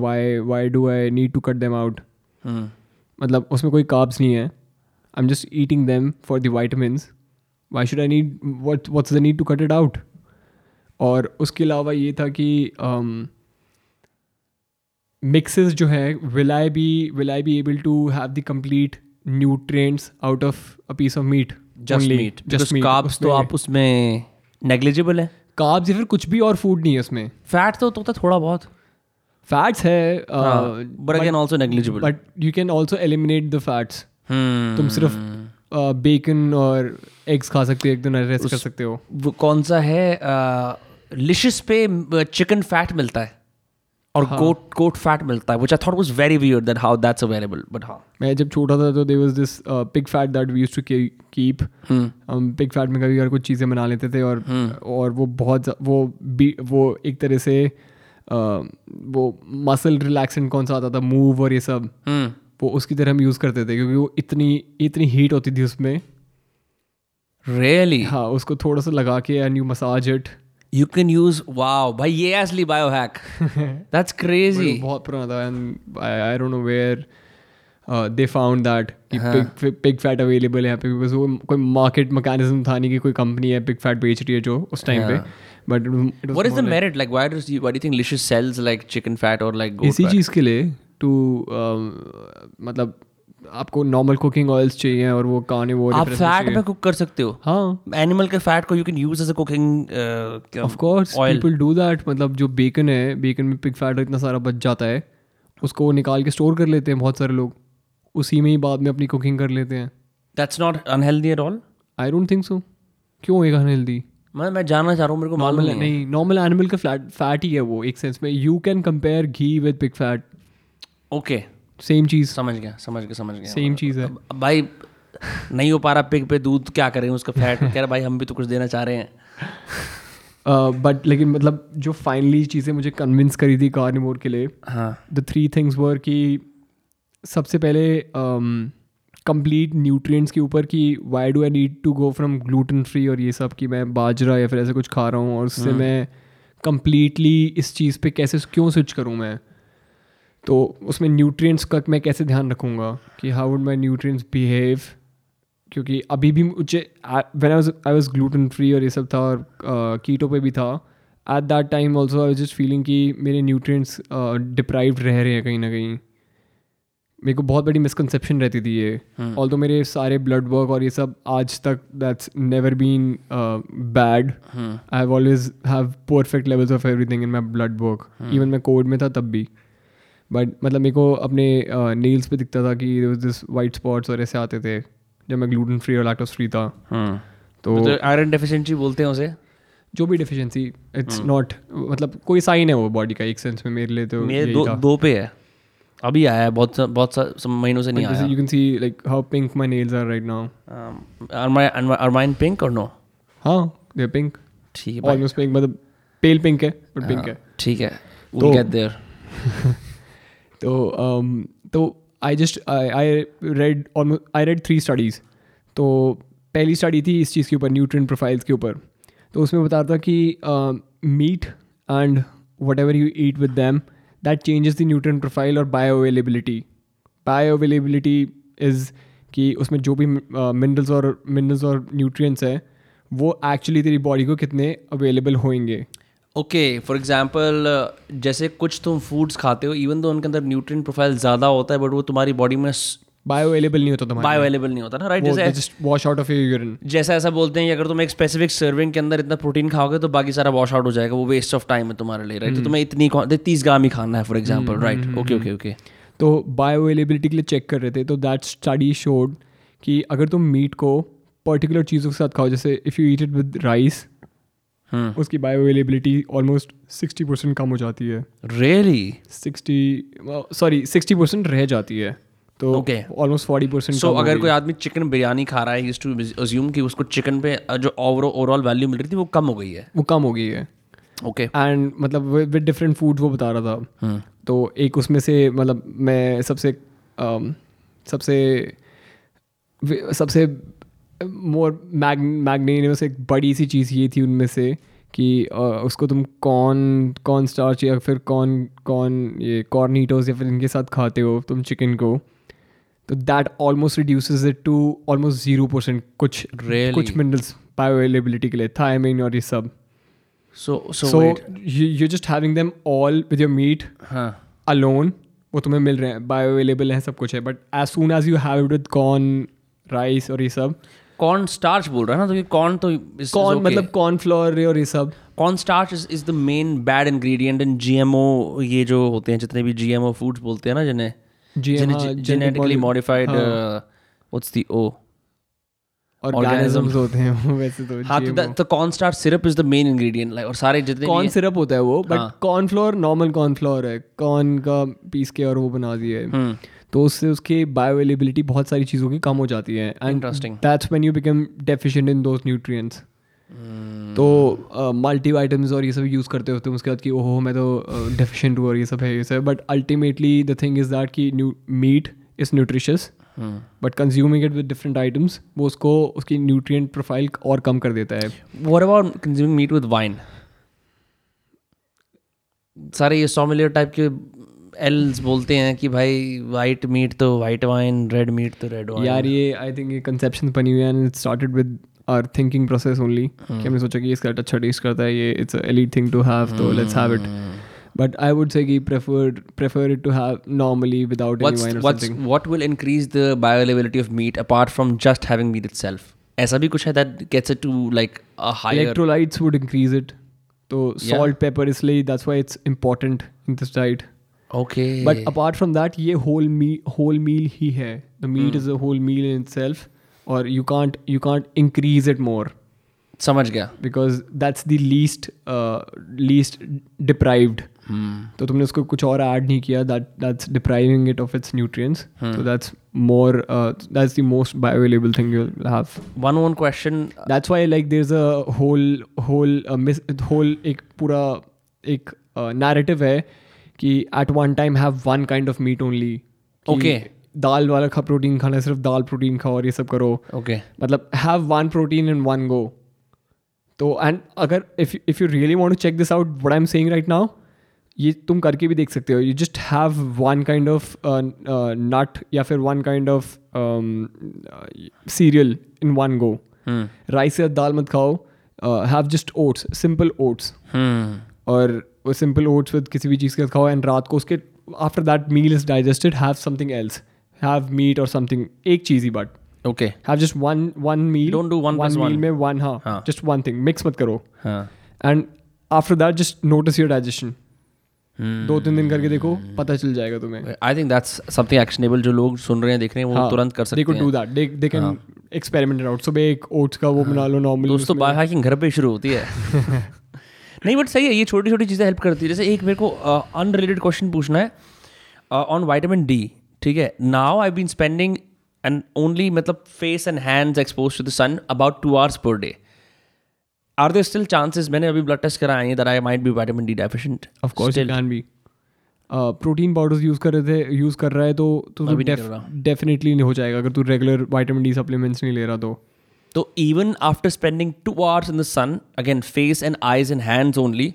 why why do I need to cut them out मतलब उसमें कोई काब्स नहीं है। I am just eating them for the vitamin why should I need what what's the need to cut it out और उसके अलावा ये था कि um, mixes जो है will I be will I be able to have the complete nutrients out of a piece of meat? Just meat just carbs तो आप उसमें नेग्लिजिबल है। Carbs या फिर कुछ भी और फ़ूड नहीं है उसमें। फैट तो होता है थोड़ा बहुत। फैट्स है but but again also negligible but you can also eliminate the fats तुम सिर्फ़ बेकन और एग्स खा सकते हो एक दिन रेस्ट कर सकते हो। वो कौन सा है लिशियस पे चिकन फैट मिलता है। और गोट गोट फैट मिलता है which I thought was very weird that how that's available but हाँ। मैं जब छोटा था तो there was this pig fat that we use to keep हम पिग फैट में कभी कभी कुछ चीज़ें बना लेते थे और और वो बहुत वो बी वो एक तरह से uh, वो मसल रिलैक्सेंट कौन सा आता था मूव और ये सब वो उसकी तरह हम यूज़ करते थे क्योंकि वो इतनी इतनी हीट होती थी उसमें। Really really? हाँ उसको थोड़ा सा लगा के and you massage it you can use wow भाई ये असली बायोहैक दैट्स क्रेजी बहुत पुराना था and I don't know where they found that कि पिग पिग फैट अवेलेबल है यहाँ पे बिकॉज़ वो कोई मार्केट मैकेनिज्म था नहीं कि कोई कंपनी है पिग फैट बेच रही है जो उस टाइम पे। But What is the merit? Like, why does you, why do you think Licious sells like chicken fat or like इसी चीज़ के लिए टू मतलब आपको नॉर्मल कुकिंग ऑयल्स चाहिए और वो काने वो आप फैट में कुक कर सकते हो। हाँ। एनिमल के फैट को you can use as a cooking of course people do that मतलब जो बेकन है बेकन में पिग फैट इतना सारा बच जाता है उसको निकाल के स्टोर कर लेते हैं बहुत सारे लोग। उसी में ही बाद में अपनी कुकिंग कर लेते हैं। That's not unhealthy at all I don't think so क्यों एक अनहेल्दी मैं मैं जानना चाह रहा हूँ मेरे को नॉर्मल नहीं नॉर्मल एनिमल का फ्लैट फैट ही है वो एक सेंस में। You can compare ghee with pig fat okay same चीज़ समझ गया समझ गया समझ गया। सेम चीज़ है। अब भाई नहीं हो पा रहा पिग पे दूध क्या करें उसका फैट कह रहा भाई हम भी तो कुछ देना चाह रहे हैं. बट Uh, लेकिन मतलब जो फाइनली चीज़ें मुझे कन्विंस करी थी कार्निवोर के लिए हाँ। द थ्री थिंग्स वर कि सबसे पहले कंप्लीट न्यूट्रिएंट्स के ऊपर कि why do I need to go from gluten free और ये सब कि मैं बाजरा या फिर ऐसे कुछ खा रहा हूँ और उससे मैं कंप्लीटली इस चीज़ पे कैसे क्यों स्विच करूँ मैं? तो उसमें न्यूट्रिएंट्स का मैं कैसे ध्यान रखूँगा कि how would my nutrients behave क्योंकि अभी भी मुझे when I I was gluten free और ये सब था और कीटो पे भी था at that time also I was just feeling कि मेरे न्यूट्रिएंट्स डिप्राइव्ड रह रहे हैं कहीं ना कहीं। मेरे को बहुत बड़ी मिसकनसेप्शन रहती थी ये। ऑल तो मेरे सारे ब्लड वर्क और ये सब आज तक that's never been bad I have always have perfect levels of everything in my blood work even मैं कोविड में था तब भी। बट मतलब मेरे को अपने नेल्स पे दिखता था कि दिस वाइट स्पॉट्स और ऐसे आते थे जब मैं ग्लूटेन फ्री और लैक्टोस फ्री था तो तो आयरन डेफिशिएंसी बोलते हैं उसे? जो भी डिफिशिएंसी इट्स नॉट मतलब कोई साइन है वो बॉडी का एक सेंस में मेरे लिए तो मेरे दो दो पे है। अभी आया है बहुत सा- बहुत सा, महीनों से नहीं Like, this- आया। you can see like how pink my nails are right now. Are mine pink और नो हाँ they're pink. ठीक है almost pink मतलब पेल पिंक है बट पिंक है ठीक है तो- we'll get there तो um, तो I just I read I read three studies तो पहली स्टडी थी इस चीज़ के ऊपर न्यूट्रिएंट प्रोफाइल्स के ऊपर. तो उसमें बता था कि meat and whatever you eat with them that changes the nutrient profile और bioavailability bioavailability is कि उसमें जो भी मिनरल्स और मिनरल्स और न्यूट्रिएंट्स हैं वो एक्चुअली तेरी बॉडी को कितने अवेलेबल होंगे ओके फॉर एग्ज़ाम्पल जैसे कुछ तुम फूड्स खाते हो इवन तो उनके अंदर न्यूट्रिएंट प्रोफ़ाइल ज़्यादा होता है बट वो तुम्हारी बॉडी में बायो अवेलेबल नहीं होता तुम्हारे बायो अवेलेबल नहीं होता ना राइट जैसे just wash out of your urine जैसा ऐसा बोलते हैं कि अगर तुम एक स्पेसिफिक सर्विंग के अंदर इतना प्रोटीन खाओगे तो बाकी सारा वॉश आउट हो जाएगा वो वेस्ट ऑफ़ टाइम है तुम्हारे लिए राइट तो तुम्हें इतनी तीस ग्राम ही खाना है for example right okay okay okay तो बायो अवेलेबिलिटी के लिए चेक कर रहे थे तो दैट स्टडी शोड कि अगर तुम मीट को पर्टिकुलर चीज़ों के साथ खाओ जैसे if you eat it with rice उसकी bioavailability almost sixty percent कम हो जाती है। Really sixty sorry sixty percent रह जाती है। तो Okay. Almost forty percent so अगर कोई आदमी चिकन बिरयानी खा रहा है यूज़ टू अज्यूम कि उसको चिकन पे जो ओवरऑल वैल्यू मिल रही थी वो कम हो गई है। वो कम हो गई है। ओके एंड मतलब विद डिफरेंट फ़ूड वो बता रहा था। तो एक उसमें से मतलब मैं सबसे um, सबसे सबसे मोर मैग मैग्नेनियस एक बड़ी सी चीज़ ये थी उनमें से कि उसको तुम कॉर्न कॉर्न स्टार्च या फिर कॉर्न कॉर्न ये कॉर्नीटोस या फिर इनके साथ खाते हो तुम चिकन को तो that almost reduces it to almost zero percent कुछ Really? कुछ मिनरल्स बायो अवेलेबिलिटी के लिए थायमिन और ये सब। So so you you, you're just having them all with your meat हाँ alone वो तुम्हें मिल रहे हैं बायो अवेलेबल है सब कुछ है but as soon as you have it with corn rice और ये सब कॉर्न स्टार्च बोल रहा है ना तो कॉर्न तो कॉर्न मतलब कॉर्न फ्लोर और ये सब। Corn starch is is the main bad ingredient in GMO ये जो होते हैं जितने भी जीएमओ फूड्स बोलते हैं ना जिन्हें genetically modified. What's the oh organisms होते हैं वैसे तो हाँ तो the corn starch syrup is the main ingredient like और सारे जितने कॉर्न सिरप होता है वो but. Corn flour normal corn flour है। कॉर्न का पीस के और वो बना दिया है। हम्म। तो उससे उसकी बायो अवेलेबिलिटी बहुत सारी चीज़ों की कम हो जाती है। And that's when you become deficient in those nutrients तो मल्टी वाइटम्स और ये सब यूज़ करते होते हैं उसके बाद कि ओहो मैं तो डेफिशिएंट हूँ और ये सब है ये सब but ultimately the thing is that कि meat is nutritious but consuming it with different items वो उसको उसकी न्यूट्रिएंट प्रोफ़ाइल और कम कर देता है। What about consuming meat with wine सारे ये सोमिलियर टाइप के एल्स बोलते हैं कि भाई वाइट मीट तो वाइट वाइन रेड मीट तो रेड वाइन यार ये आई थिंक ये कंसेप्शन बनी हुई है and started with our thinking process only कि हमने सोचा कि इसका रेट अच्छा टेस्ट करता है ये it's elite thing to have तो let's have it but I would say कि prefer prefer it to have normally without any wine और something what will increase the bioavailability of meat apart from just having meat itself ऐसा भी कुछ है that gets it to like a higher electrolytes would increase it तो salt pepper इसलिए that's why it's important in this diet okay but apart from that ये whole मी whole meal ही है. The meat is a whole meal in self और you can't you can't increase it more समझ गया. Because that's the least least तो तुमने उसको कुछ और ऐड नहीं किया. That that's depriving it of its nutrients so that's more that's the most bioavailable thing you have one one question that's why like there is a whole whole whole एक पूरा एक नैरेटिव है कि at one time have one kind of meat only okay दाल वाला खा protein खाना सिर्फ़ दाल protein खाओ और ये सब करो। Okay. मतलब have one protein in one go तो एंड अगर if if you really want to check this out what I am saying right now ये तुम करके भी देख सकते हो। You just have one kind of nut या फिर one kind of cereal in one go rice या दाल मत खाओ have just oats simple oats और सिंपल ओट्स विद किसी भी चीज़ के साथ खाओ एंड रात को उसके after that meal is digested have something else have meat और समथिंग एक चीज़ ही but okay have just one one meal Don't do one plus meal में वन हाँ हाँ. जस्ट वन थिंग मिक्स मत करो. हाँ. And after that just notice your digestion दो तीन दिन करके देखो पता चल जाएगा तुम्हें. I think that's something actionable जो लोग सुन रहे हैं देख रहे हैं वो हाँ, तुरंत कर सकते हैं. that. They they can experiment it out. सुबह एक ओट्स का वो बना लो नॉर्मल दोस्तों बाय हाइकिंग घर पे शुरू होती है. नहीं बट सही है ये छोटी छोटी चीज़ें हेल्प करती है। जैसे एक मेरे को अनरिलेटेड क्वेश्चन पूछना है ऑन वाइटामिन डी ठीक है? Now I been spending and only मतलब face and hands expose to the sun about two hours per day are there still chances मैंने अभी ब्लड टेस्ट कराए हैं that I might be vitamin D deficient of course it can be protein powders use कर रहे थे use कर रहा है तो तो डेफिनेटली नहीं हो जाएगा। अगर तू रेगुलर वाइटामिन डी सप्लीमेंट्स नहीं ले रहा तो। तो even after spending two hours in the sun again face and eyes and hands only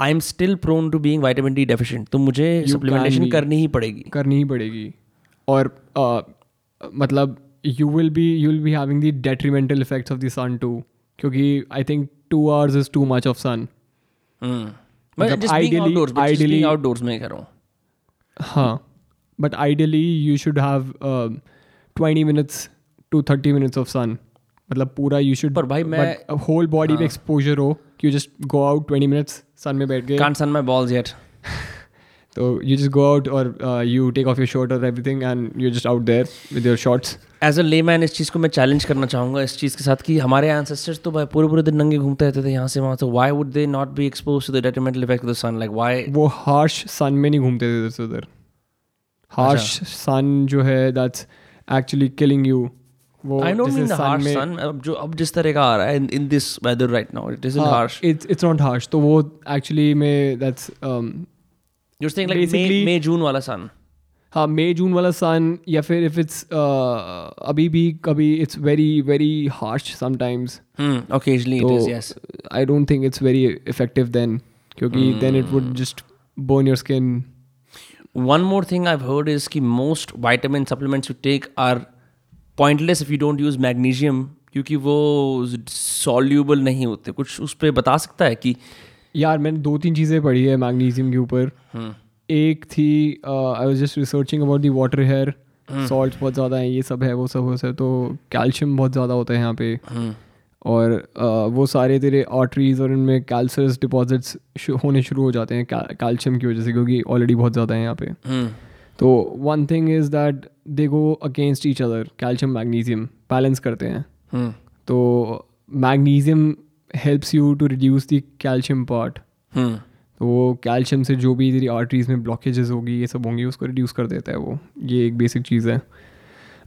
I am still prone to being vitamin D deficient तो मुझे सप्लीमेंटेशन करनी ही पड़ेगी। करनी ही पड़ेगी। और uh, मतलब you will be you will be having the detrimental effects of the sun too क्योंकि I think two hours is too much of sun ideally- outdoors में कह रहा हूँ हाँ but ideally you should have twenty minutes to thirty minutes of sun मतलब पूरा you should पर भाई मैं- होल बॉडी में एक्सपोजर हो कि you just go out twenty minutes sun में बैठ गए। Can't sun my balls yet. तो यू जस्ट गो आउट और you take off your shirt और everything and you just out there with your shorts as a layman इस चीज़ को मैं चैलेंज करना चाहूँगा इस चीज़ के साथ कि हमारे ancestors तो भाई पूरे पूरे दिन नंगे घूमते रहते थे यहाँ से वहाँ से। Why would they not be expose to the detrimental effect of the sun? Like why? वो हार्श सन में नहीं घूमते थे इधर से उधर हार्श सन जो है दैट्स एक्चुअली किलिंग यू वो I don't जैसे mean the sun harsh में- sun अब जो अब जिस तरह का आ रहा है in this weather right now it isn't harsh it's it's not harsh तो वो एक्चुअली में that's you're saying like May basically- May June वाला sun हाँ मई जून वाला सन या फिर इफ़ इट्स अभी भी कभी it's very very harsh sometimes hmm occasionally it is तो yes I don't think it's very effective then क्योंकि then it would just burn your skin One more thing I've heard is कि most vitamin supplements you take are pointless if you don't use magnesium क्योंकि वो soluble नहीं होते। कुछ उस पर बता सकता है कि यार मैंने दो तीन चीज़ें पढ़ी है मैग्नीशियम के ऊपर। हम्म, एक थी I was just researching about the water here salt बहुत ज़्यादा है ये सब है वो सब वो सब तो कैल्शियम बहुत ज़्यादा होता है यहाँ पे। हम्म, और uh, वो सारे तेरे आर्टरीज और इनमें कैल्सरस डिपॉजिट्स होने शुरू हो जाते हैं कैल्शियम की वजह से क्योंकि ऑलरेडी बहुत ज़्यादा है यहाँ पे। हम्म, तो one thing is that they go against each other calcium magnesium balance करते हैं। हम्म, तो magnesium helps you to reduce the calcium part हम्म, तो वो कैल्शियम से जो भी तेरी आर्टरीज में ब्लॉकेजेस होगी ये सब होंगी उसको रिड्यूस कर देता है वो। ये एक बेसिक चीज़ है।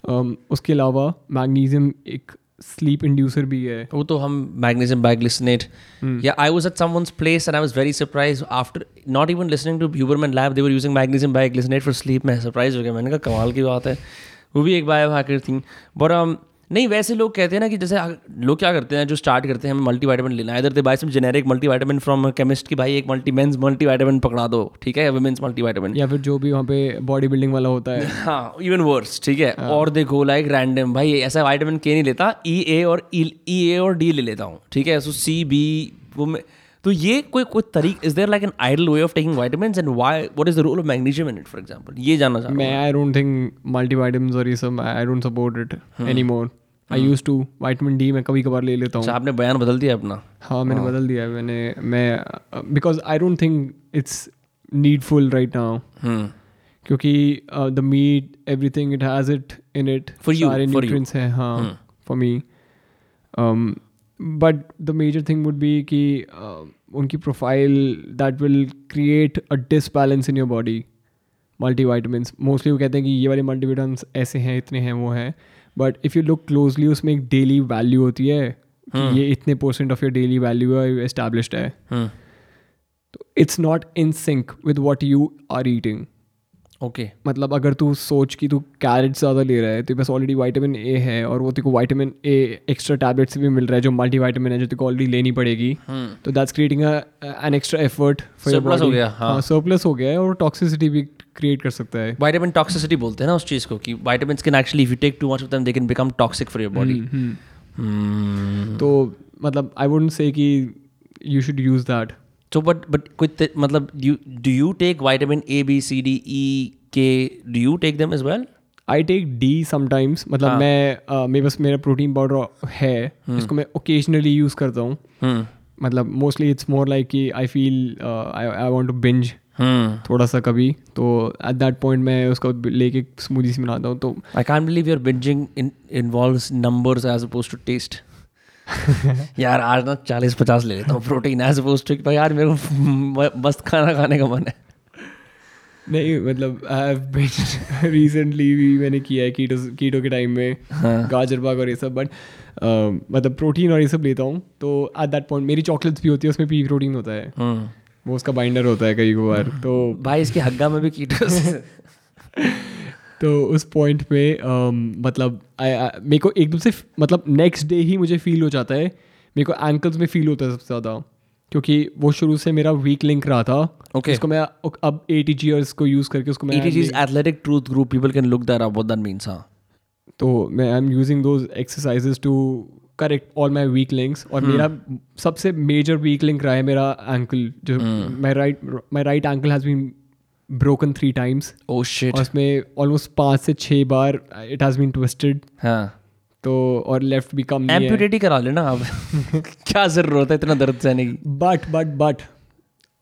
um, उसके अलावा मैग्नीशियम एक स्लीप इंड्यूसर भी है। वो तो हम मैग्नीशियम बैग लिसनेट hmm. या I was at someone's place and I was very surprise after not even listening to Huberman lab they were using magnesium bag for sleep मैं सरप्राइज़ हो गया। मैंने कहा कमाल की बात है। वो भी एक बायो हैकर थी बट नहीं वैसे लोग कहते हैं ना कि जैसे लोग क्या करते हैं जो स्टार्ट करते हैं हमें मल्टी वाइटामिन लेना है। इधर they buy some generic multi vitamin from chemist की भाई एक मल्टी मेंस मल्टी वाइटामिन पकड़ा दो ठीक है? वुमेन्स मल्टी वाइटामिन या फिर जो भी वहाँ पे बॉडी बिल्डिंग वाला होता है। हाँ इवन वर्स ठीक है? और देखो लाइक रैंडम भाई ऐसा वाइटामिन के नहीं लेता ई ए और ई ए और डी ले लेता हूँ ठीक है? सो सी बी वो मैं तो ये कोई कोई तरीक is there like an ideal way of taking vitamin and why what is the role of magnesium in it for example ये जानना चाहता मैं आई डोंट थिंक मल्टीवाइटम्स और ये सब I don't support it any more I use to vitamin D मैं कभी कभार ले लेता हूँ। अच्छा आपने बयान बदल दिया अपना? हाँ मैंने बदल दिया है। मैंने मैं because I don't think it's needful right now क्योंकि the meat every thing it has it in it सारे न्यूट्रिएंट्स हैं हाँ for me but the major thing would be कि uh, उनकी profile that will create a disbalance in your body multi vitamin mostly वो कहते हैं कि ये वाले मल्टीविटामिन्स ऐसे हैं इतने हैं वो हैं। But if you look closely उसमें एक डेली वैल्यू होती है कि ये इतने percent of your daily value है एस्टैब्लिश्ड है। हम्म। तो it's not in sync with what you are eating okay मतलब अगर तू सोच कि तू कैरेट ज़्यादा ले रहा है तो बस ऑलरेडी वाइटामिन ए है और वो तेरे को वाइटामिन ए एक्स्ट्रा टैबलेट से भी मिल रहा है जो मल्टी वाइटामिन है जो तेरे को ऑलरेडी लेनी पड़ेगी। तो that's creating an extra effort for हो गया, हाँ। सरप्लस हो गया है और टॉक्सिसिटी भी क्रिएट कर सकता है वाइटामिन टॉक्सिसिटी बोलते हैं ना उस चीज़ को कि vitamin can actually if you take too much of them they can become toxic for your body तो मतलब आई वुडंट से कि you should use that but but with the, मतलब do you take vitamin A, B, C, D, E, K? Do you take them as well? I take D sometimes मतलब मैं uh, मेरे पास मेरा protein powder है जिसको मैं occasionally use करता हूँ Hmm. मतलब मोस्टली इट्स मोर लाइक कि I feel I want to binge. थोड़ा सा कभी तो एट दैट पॉइंट मैं उसको लेके स्मूदी सी बनाता हूँ तो I can't believe your binging in, involves numbers as opposed to taste. यार आज ना चालीस पचास ले लेता हूँ प्रोटीन एज अपोज टू भाई यार मेरे को मस्त खाना खाने का मन है नहीं मतलब रिसेंटली भी मैंने किया है कीटो कीटो के टाइम में हाँ. गाजर बाग और ये सब बट मतलब प्रोटीन और ये सब लेता हूँ तो एट दैट पॉइंट मेरी चॉकलेट्स भी होती है उसमें पी प्रोटीन होता है हम्म। वो उसका बाइंडर होता है कई बार तो भाई इसके हग्गा में भी कीटोस तो उस पॉइंट पे um, मतलब मेरे को एकदम से मतलब नेक्स्ट डे ही मुझे फील हो जाता है मेरे को एंकल्स में फील होता है सबसे ज़्यादा क्योंकि वो शुरू से मेरा वीक लिंक रहा था Okay. उसको मैं अब ए टी को यूज़ करके उसको मैं athletic truth group. People can look that up. What that हाँ. तो मैं I am using those exercises to correct all my weak links और मेरा सबसे मेजर वीक लिंक रहा है मेरा एंकल जो my right my right ankle has been broken three times Oh. और उसमें ऑलमोस्ट पाँच से छः बार इट हैज़ बीन ट्विस्टेड हाँ. तो और लेफ़्ट भी कम एम्प्यूटेट ही। करा लेना आप क्या ज़रूरत है इतना दर्द सहने की? But but but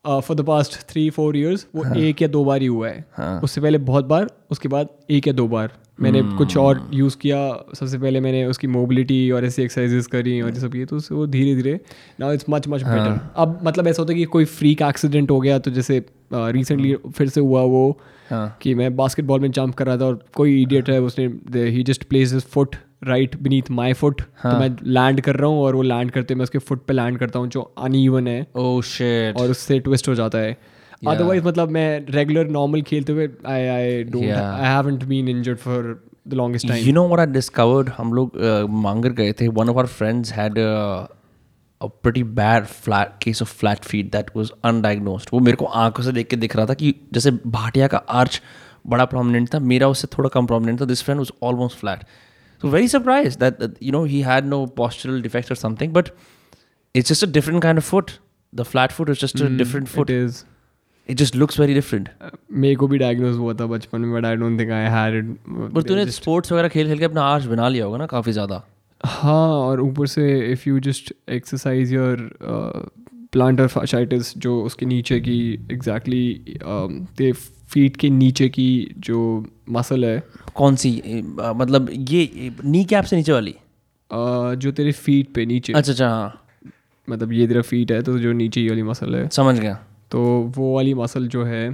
for the past three four years वो हाँ. एक या दो बार ही हुआ है। हाँ. उससे पहले बहुत बार उसके बाद एक या दो बार। मैंने hmm. कुछ और यूज़ किया सबसे पहले मैंने उसकी मोबिलिटी और ऐसी एक्सरसाइजेस करी और ये सब किए तो उससे वो धीरे धीरे now it's much much better अब मतलब ऐसा होता है कि कोई फ्रीक एक्सीडेंट हो गया तो जैसे रिसेंटली uh, hmm. फिर से हुआ वो हाँ. कि मैं बास्केटबॉल में जंप कर रहा था और कोई इडियट है उसने ही just place his foot right beneath my foot तो मैं लैंड कर रहा हूँ और वो लैंड करते मैं उसके फुट पे लैंड करता हूँ जो अनइवन है Oh shit. और उससे ट्विस्ट हो जाता है अदरवाइज़ मतलब मैं रेगुलर नॉर्मल खेलते हुए I I don't I haven't been injured for the longest time you know what I discovered हम लोग मांगर गए थे। One of our friends had a pretty bad flat case of flat feet that was undiagnosed वो मेरे को आँखों से देख के दिख रहा था कि जैसे भाटिया का आर्च बड़ा प्रोमिनेंट था मेरा उससे थोड़ा कम प्रोमिनेंट था। This friend was almost flat so very surprise that you know he had no postural defects और something but it's just a different kind of foot the flat foot is just a different foot is it just looks very different. मेरे को भी diagnose हुआ था बचपन में but I don't think I had it पर तूने sports वगैरह खेल खेल के अपना आर्च बना लिया होगा ना काफ़ी ज़्यादा। हाँ और ऊपर से if you just exercise your plantar fasciitis जो उसके नीचे की एग्जैक्टली ते फीट के नीचे की जो मसल है। कौन सी मतलब ये नी कैप से नीचे वाली? uh, जो तेरे फीट पे नीचे। अच्छा अच्छा हाँ। मतलब ये तेरा फीट है तो जो नीचे वाली मसल है। समझ गया। तो वो वाली मसल जो है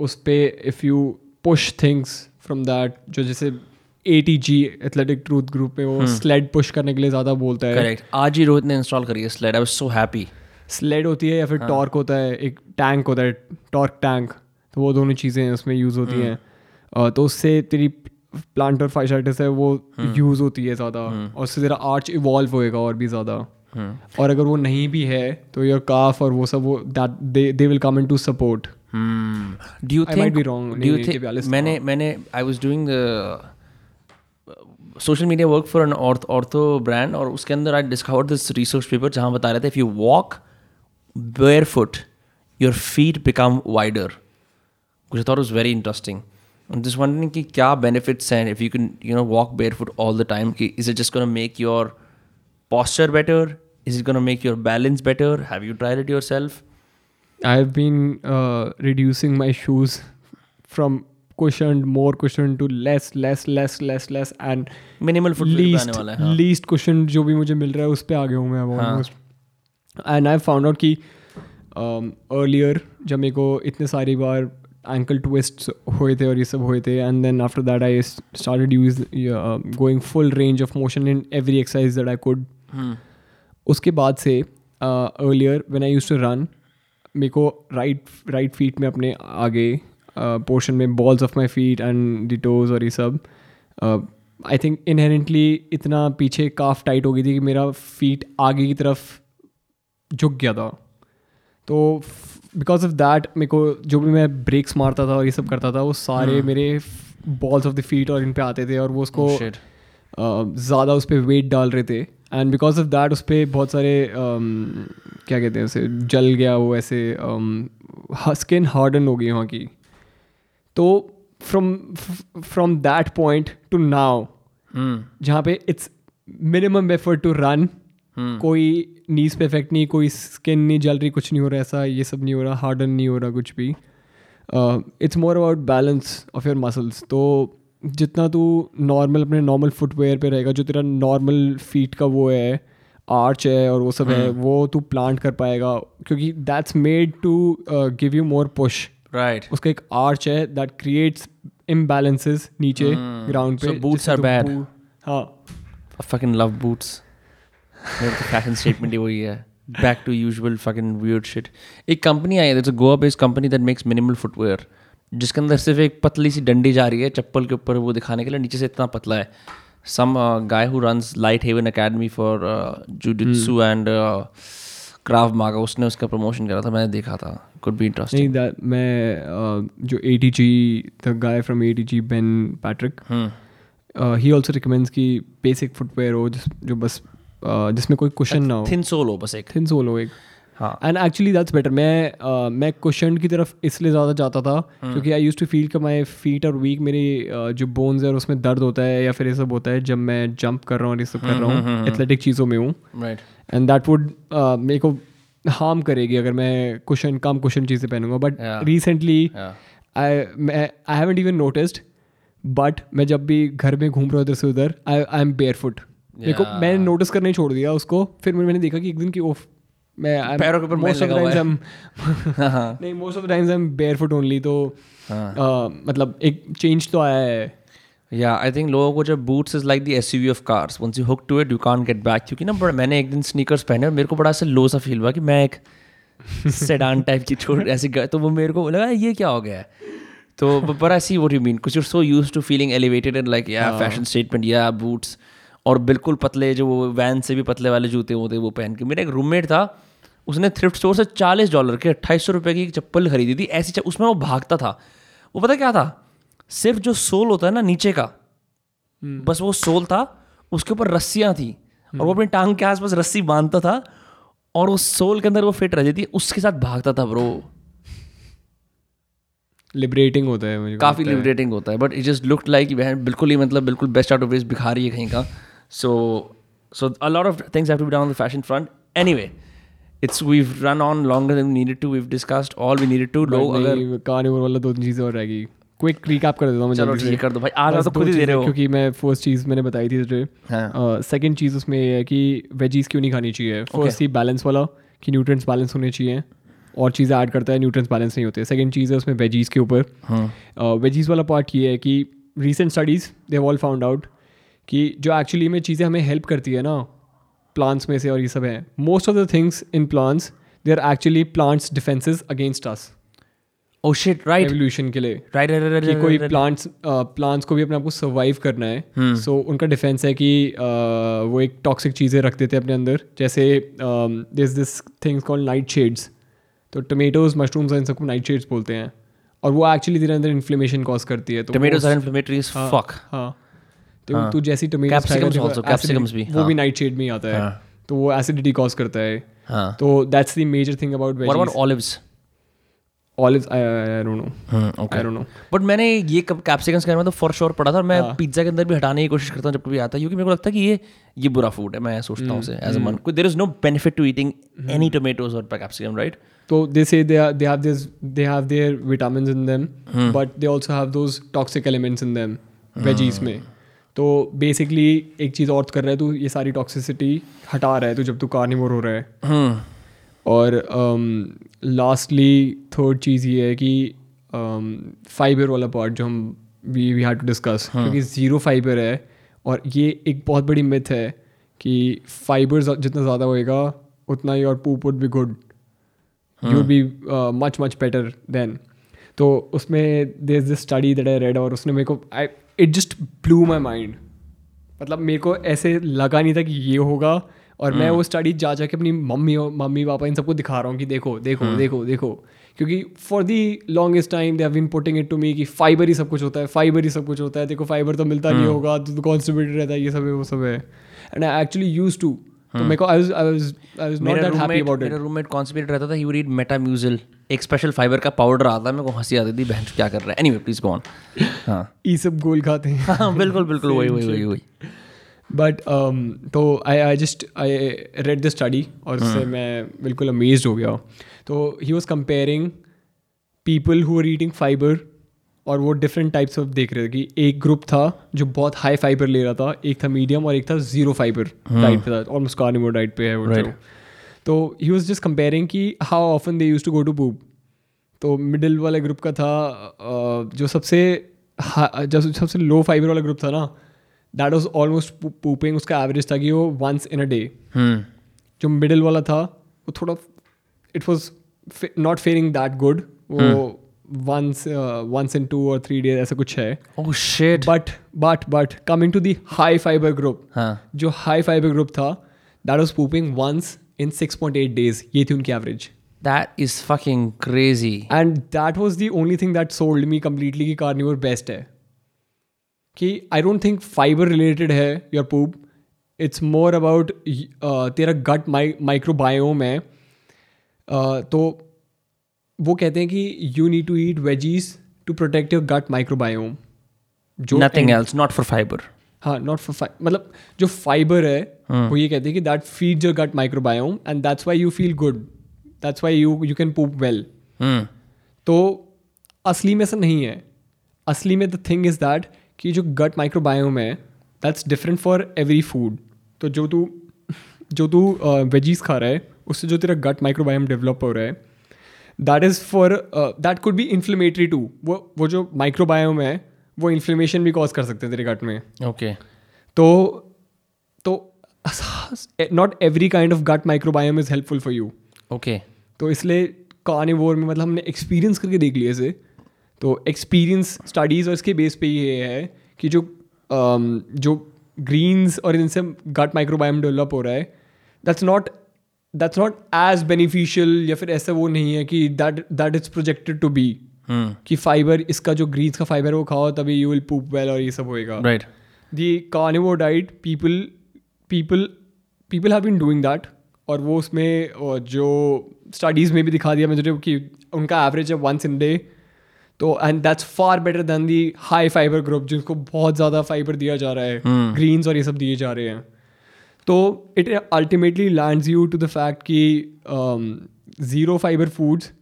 उस पर if you push things from that जो जैसे A T G athletic truth group में वो स्लेड पुश करने के लिए ज़्यादा बोलता है। करेक्ट आज ही रोहित ने इंस्टॉल करी है slayed I was so happy slayed होती है या फिर टॉर्क होता है एक टैंक होता है टॉर्क टैंक तो वो दोनों चीज़ें उसमें यूज़ होती हैं। तो उससे तेरी प्लांटर फाइशाइटिस है वो यूज़ होती है ज़्यादा और उससे तेरा आर्च इवॉल्व होएगा और भी ज़्यादा। और अगर वो नहीं भी है तो योर काफ और वो सब वो that they will come in to support I was doing social media work for an ortho brand और उसके अंदर I discover this research paper जहाँ बता रहे थे if you walk barefoot your feet become wider कुछ thought was very interesting this wondering कि क्या बेनिफिट्स हैं if you can you know walk barefoot all the time कि is it just gonna make your posture better Is it gonna make your balance better? Have you tried it yourself? I have been reducing my shoes from cushioned more cushioned to less less less less less and Minimal footwear पे आने least वाला है हाँ. least cushioned जो भी मुझे मिल रहा है उस पे आ गया हूँ मैं अब almost and I found out कि अर्लियर जब मेरे को इतने सारी बार एंकल ट्विस्ट हुए थे और ये सब हुए थे and then after that I started use going full range of motion in every exercise that I could Hmm. उसके बाद से earlier when I use to run मेरे को राइट राइट फीट में अपने आगे पोर्शन uh, में balls of my feet and the toes और ये सब आई थिंक इनहेरेंटली इतना पीछे काफ टाइट हो गई थी कि मेरा फीट आगे की तरफ़ झुक गया था तो बिकॉज़ ऑफ़ दैट मेरे को जो भी मैं ब्रेक्स मारता था और ये सब करता था वो सारे hmm. मेरे बॉल्स ऑफ़ द फीट और इन पे आते थे और वो उसको Oh, shit. ज़्यादा उस पर वेट डाल रहे थे एंड बिकॉज़ ऑफ़ दैट उस पर बहुत सारे um, क्या कहते हैं उसे जल गया वो ऐसे स्किन हार्डन हो गई वहाँ की तो from from that point to now Hmm. जहाँ पे it's minimum effort to run. कोई नीज पे इफ़ेक्ट नहीं कोई स्किन नहीं जल रही कुछ नहीं हो रहा ऐसा ये सब नहीं हो रहा हार्डन नहीं हो रहा कुछ भी it's more about balance of your muscles तो जितना तू नॉर्मल अपने नॉर्मल फुटवेयर पे रहेगा जो तेरा नॉर्मल फीट का वो है आर्च है और वो सब है वो तू प्लांट कर पाएगा क्योंकि that's made to give you more push Right. उसका एक आर्च है दैट क्रिएट्स इम्बैलेंसेस नीचे ग्राउंड पे Hmm. So boots जिससे are तू bad. बू- हाँ I fucking love boots. मेरा तो फ़ैशन स्टेटमेंट ही वही है back to usual fucking weird shit एक कंपनी आई है that's a Goa based company that makes minimal footwear जिसके अंदर सिर्फ़ एक पतली सी डंडी जा रही है चप्पल के ऊपर वो दिखाने के लिए नीचे से इतना पतला है। Some guy who runs light heaven academy for jujitsu and Krav Maga उसने उसका प्रमोशन करा था मैंने देखा था। कुड बी इंटरेस्टिंग नहीं दैट मैं uh, जो A T G the guy from A T G Ben Patrick. He also recommends कि बेसिक फुटवेयर हो जिस जो बस uh, जिसमें कोई क्वेश्चन ना हो। थिन सोल हो बस एक। थिन सोल हो एक। एंड एक्चुअली दैट्स बेटर मैं uh, मैं क्वेश्चन की तरफ़ इसलिए ज़्यादा जाता था Hmm. क्योंकि आई यूज़ टू फील कि माई फीट और वीक मेरी uh, जो बोन्स है उसमें दर्द होता है या फिर ये सब होता है जब मैं जंप कर रहा हूँ और ये सब कर रहा Hmm, हूँ एथलेटिक चीज़ों में हूँ। राइट एंड दैट वुड मेरे को हार्म करेगी अगर मैं क्वेश्चन कम क्वेश्चन चीज़ें पहनूँगा। बट. रिसेंटली आई मैं I haven't even noticed but मैं जब भी घर में घूम रहा हूँ इधर से उधर I I am barefoot Yeah. मैंने नोटिस करना ही छोड़ दिया उसको फिर मैंने देखा कि एक दिन की ओफ मैं पैरों के ऊपर हुआ times है। I'm- हाँ। नहीं most of times I am barefoot only तो हाँ। uh, मतलब एक चेंज तो आया है। या आई थिंक लोगों को जब boots is like the S U of cars once you hook to it you can't get back क्योंकि ना बड़ा मैंने एक दिन स्नीकर्स पहने और मेरे को बड़ा ऐसा लो सा फील हुआ कि मैं एक सेडान टाइप की छोड़ ऐसे गया तो वो मेरे को लगा ये क्या हो गया है? तो but I see what you mean कुछ so use to feeling elevated and like या फ़ैशन स्टेटमेंट या बूट्स और बिल्कुल पतले जो वो वैन से भी पतले वाले जूते होते वो पहन के। मेरा एक रूममेट था उसने थ्रिफ्ट स्टोर से चालीस डॉलर के अट्ठाईस सौ रुपये की एक चप्पल खरीदी थी। ऐसी उसमें वो भागता था। वो पता क्या था? सिर्फ़ जो सोल होता है ना नीचे का बस वो सोल था उसके ऊपर रस्सियाँ थी। और वो अपनी टांग के आसपास रस्सी बांधता था और उस सोल के अंदर वो फिट रहती थी। उसके साथ भागता था ब्रो लिबरेटिंग होता है मुझे काफ़ी लिबरेटिंग होता है but it just look like बहन बिल्कुल ही मतलब बिल्कुल बेस्ट आउट ऑफ़ वेस्ट भिखारी है कहीं का। So so a lot of things have to be down the fashion front anyway it's we run on longer than needed to we discussed all we needed to लोग अगर carnival वाला दो तीन चीज़ें और रहेगी क्विक रिकैप कर देता हूँ चलो। ठीक कर दो भाई। आज तो खुद ही दे रहे हो। क्योंकि मैं फ़र्स्ट चीज़ मैंने बताई थी तुझे। हाँ। सेकंड चीज़ उसमें ये है कि वेजीज क्यों नहीं खानी चाहिए? फ़र्स्ट थी बैलेंस वाला कि न्यूट्रिएंट्स बैलेंस होने चाहिए। और चीज़ें ऐड करता है न्यूट्रिएंट्स बैलेंस नहीं होते। सेकंड चीज़ है उसमें वेजीज के ऊपर। हाँ। वेजीज वाला पार्ट ये है कि recent studies they all found out कि जो एक्चुअली में चीज़ें हमें हेल्प करती है ना प्लांट्स में से और ये सब है। Most of the things in plants they are actually plants defenses against us oh shit right evolution के लिए। राइट राइट कि कोई राइट प्लांट्स प्लांट्स को भी अपने आप को सर्वाइव करना है। So hmm. so, उनका डिफेंस है कि uh, वो एक टॉक्सिक चीज़ें रख देते हैं अपने अंदर। जैसे this this things called nightshades तो टमेटोज मशरूम्स इन सबको नाइट शेड्स बोलते हैं। और वो एक्चुअली तेरे अंदर इन्फ्लेमेशन कॉज करती है। तो टोमेटोज आर इन्फ्लेमेटरी फक हाँ। तो हाँ। तू जैसी Capsicums भी, वो हाँ। भी नाइट शेड में ही आता है हाँ। तो वो एसिडिटी कॉज करता है। हाँ। तो that's the major thing about what about olives olives I don't know okay I don't know but मैंने ये कैप्सिकम्स के बारे में तो फॉर श्योर पढ़ा था। और मैं हाँ। पिज्जा के अंदर भी हटाने की कोशिश करता हूँ जब कभी आता है क्योंकि मेरे को लगता है कि ये ये बुरा फ़ूड है मैं सोचता हूँ as a man there is no benefit to eating any tomatoes और capsicum right So they say they are, they have this they have their vitamins in them, but they also have those toxic elements in them veggies में. तो basically एक चीज़ और कर रहा है तू ये सारी टॉक्सिसिटी हटा रहा है तू जब तू कार्निवोर हो रहा है। और लास्टली थर्ड चीज़ ये है कि फाइबर वाला पार्ट जो हम we we had to discuss क्योंकि ज़ीरो फाइबर है और ये एक बहुत बड़ी मिथ है कि फाइबर जितना ज़्यादा होएगा उतना ही और poop would be good you be much much better than तो उसमें there this study that I read और उसने मेरे को I it just blew my mind मतलब मेरे को ऐसे लगा नहीं था कि ये होगा। और मैं वो स्टडी जा जाके अपनी मम्मी और मम्मी पापा इन सबको दिखा रहा हूँ कि देखो देखो देखो देखो। क्योंकि for the longest time they have been putting it to me कि फाइबर ही सब कुछ होता है फाइबर ही सब कुछ होता है। देखो फाइबर तो मिलता नहीं होगा तो कॉन्स्टिपेटेड रहता है ये सब है वो सब है। And I actually use to तो मेरे को I was I was I was not that happy about it मेरा रूममेट कॉन्स्पिरेट रहता था ही वुड रीड मेटाम्यूजिल एक स्पेशल फाइबर का पाउडर आता है मेरे को हँसी आती थी बहन क्या कर रहा है? एनीवे प्लीज़ गो ऑन हाँ। ये सब गोल खाते हैं। हाँ बिल्कुल बिल्कुल वही वही वही वही। बट तो I I just I read the study और उससे मैं बिल्कुल अमेज हो गया तो he was comparing people who are eating fibre और वो डिफरेंट टाइप्स ऑफ़ देख रहे थे कि एक ग्रुप था जो बहुत हाई फाइबर ले रहा था एक था मीडियम और एक था ज़ीरो फाइबर डाइट पे था ऑलमोस्ट कार्निवोर डाइट पे है वो Right. जो। तो ही वॉज़ जस्ट कंपेयरिंग कि how often they use to go to poop तो मिडिल वाले ग्रुप का था जो सबसे हा- जो सबसे लो फाइबर वाला ग्रुप था ना दैट वॉज़ ऑलमोस्ट पूपिंग उसका एवरेज था कि वो वंस इन अ डे जो मिडिल वाला था वो थोड़ा it was not faring that good वो वंस वंस इन टू और थ्री डेज़ ऐसा कुछ है. But but but coming to the high fibre group जो हाई फाइबर ग्रुप था that was pooping once in six point eight days ये थी उनकी average that is fucking crazy and that was the only thing that sold me completely कि carnivore best है. कि I don't think fibre related है your poop it's more about तेरा gut microbiome है. Uh, तो वो कहते हैं कि you need to eat veggies to protect your gut microbiome जो nothing else not for fibre हाँ नॉट फॉर मतलब जो फाइबर है वो ये कहते हैं कि that feed your gut microbiome and that's why you feel good that's why you you can poop well तो असली में ऐसा नहीं है। असली में द थिंग इज़ दैट कि जो गट माइक्रोबायोम है that's different for every food तो जो तू जो तू वेजीज खा रहा है उससे जो तेरा गट माइक्रोबायोम डेवलप हो रहा है that is for that could be inflammatory to वो वो जो माइक्रोबायोम है वो इन्फ्लेमेशन भी कॉज कर सकते हैं तेरे गट में। Okay okay. तो तो not every kind of gut microbiome is helpful for you okay तो इसलिए कार्निवोर में मतलब हमने एक्सपीरियंस करके देख लिया इसे। तो एक्सपीरियंस स्टडीज़ और इसके बेस पे ये है कि जो um, जो ग्रीन्स और इनसे गट माइक्रोबायोम डेवलप हो रहा है that's not that's not as beneficial या फिर ऐसा वो नहीं है कि that that is projected to be कि फाइबर इसका जो ग्रीन्स का फाइबर है वो खाओ तभी यू विल पूप वेल और ये सब होएगा। Right the carnivore diet people people people have been doing that और वो उसमें जो स्टडीज़ में भी दिखा दिया मुझे कि उनका एवरेज है वंस इन डे तो and that's far better than the high fibre group जिनको बहुत ज़्यादा फाइबर दिया जा रहा है. Greens hmm. और ये सब दिए जा रहे हैं. तो it ultimately lands you to the fact कि zero fibre foods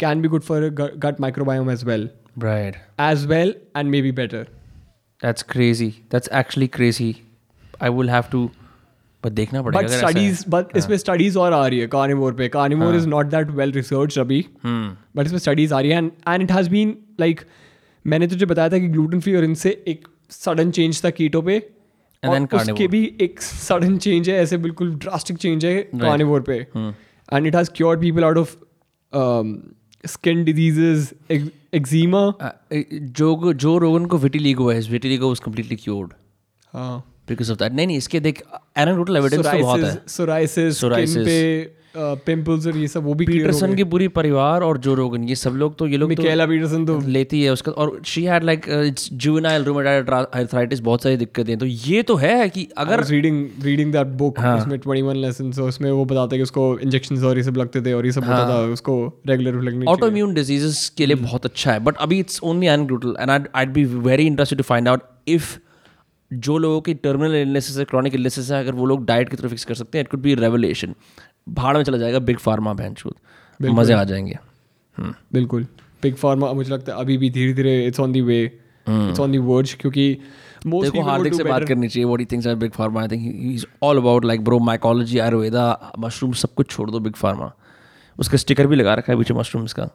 can be good for gut microbiome as well right as well and may be better that's crazy that's actually crazy I will have to पर देखना पड़ेगा but है। Studies but इसमें studies और आ रही है carnivore पे। Carnivore is not that well research अभी। हम्म। बट इसमें स्टडीज़ आ रही है and it has been like मैंने तुझे बताया था कि ग्लूटेन फ्री और इनसे एक सडन चेंज था कीटो पे And और उसके भी एक सडन चेंज है ऐसे बिल्कुल ड्रास्टिक चेंज है कार्निवोर पे। And it has cured people out of skin diseases eczema जो जो रोगन को विटिलिगो है विटिलिगो वाज कंप्लीटली क्योर्ड हाँ। बिकॉज़ ऑफ़ दैट नहीं नहीं इसके देख एनाटोटल एविडेंस तो बहुत है। सोराइसिस. पे पिंपल्स और ये सब वो भी पीटरसन की पूरी परिवार और जो रोगन ये सब लोग तो ये लोग तो मिकेला पीटरसन तो लेती है उसका और she had like it's juvenile rheumatoid arthritis बहुत सारी दिक्कतें हैं। तो ये तो है कि अगर रीडिंग रीडिंग दैट बुक हाँ। उसमें 21 लेसन्स उसमें वो बताता है कि उसको इंजेक्शंस और ये सब लगते थे और ये सब होता था उसको रेगुलर लगने ऑटो इम्यून डिजीजेस के लिए बहुत अच्छा है बट अभी it's only anecdotal and I I be very interested to find out if जो लोगों की टर्मिनल इलनेसेस है क्रॉनिक इलनेसेस है अगर वो लोग डाइट की तरफ़ फिक्स कर सकते हैं इट कुड बी रेवलेशन भाड़ में चला जाएगा बिग फार्मा बहन छूत मज़े आ जाएँगे। हम्म। बिल्कुल। बिग फार्मा मुझे लगता है अभी भी धीरे धीरे it's on the way it's on the verge क्योंकि देखो हार्दिक से बात करनी चाहिए what he thinks big pharma I think he is all about like bro mycology Ayurveda mushroom सब कुछ छोड़ दो बिग फार्मा उसका स्टिकर भी लगा रखा है पीछे मशरूम्स का।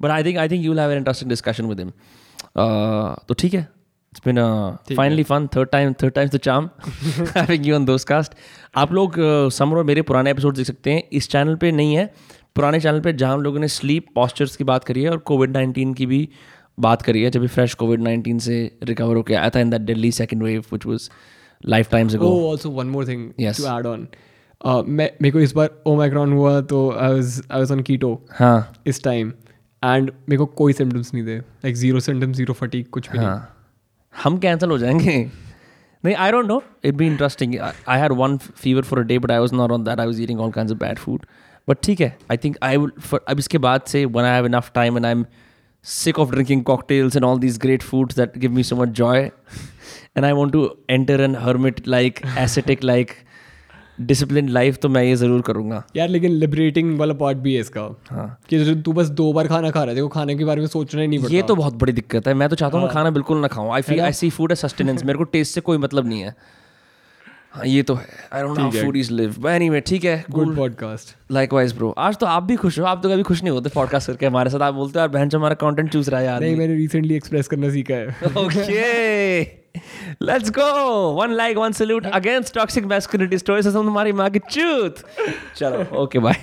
But I think I think you will have an interesting discussion with him तो ठीक है। It's been finally fun third time third time the charm having you on दोस्त कास्ट आप लोग समर और मेरे पुराने एपिसोड देख सकते हैं। इस चैनल पे नहीं है। पुराने चैनल पे जहाँ हम लोगों ने स्लीप पॉस्चर्स की बात करी है और कोविड नाइन्टीन की भी बात करी है। जब भी फ्रेश कोविड नाइन्टीन से रिकवर होकर आया था in that Delhi second wave which was life times ago Oh, also one more thing Yes. to add. Uh, मैं मेरे को इस बार ओमाइक्रॉन हुआ तो I was I was on keto हाँ। इस टाइम एंड मेरे को कोई सिम्टम्स नहीं थे। Like zero symptoms zero fatigue कुछ भी नहीं। हाँ। हम कैंसिल हो जाएँगे। नहीं I don't know it be interesting I had one fever for a day but I was not on that I was eating all kinds of bad food but ठीक है. आई थिंक आई विल अब इसके बाद से one I have enough time and I am sick of drinking cocktails and all these great foods that give me so much joy, and i want to enter an hermit like ascetic like disciplined life तो मैं ये ज़रूर करूँगा। यार लेकिन liberating वाला part भी है इसका। हाँ। कि तू बस दो बार खाना खा रहा है देखो खाने के बारे में सोचना ही नहीं पड़ता। ये तो बहुत बड़ी दिक्कत है। मैं तो चाहता हूँ मैं खाना बिल्कुल ना खाऊं। I feel I see food sustenance मेरे को टेस्ट से कोई मतलब नहीं है। हाँ ये तो है। I don't know food is live but anyway ठीक है। गुड पॉडकास्ट लाइकवाइज ब्रो आज तो आप भी खुश हो। आप तो कभी खुश नहीं होते पॉडकास्ट करके हमारे साथ। आप बोलते हो यार बहन हमारा कंटेंट चूज़ रहा है यार नहीं मैंने रिसेंटली एक्सप्रेस करना सीखा है। Okay let's go one like one salute against toxic masculinity stories से तुम्हारी माँ की चूत चलो ओके बाय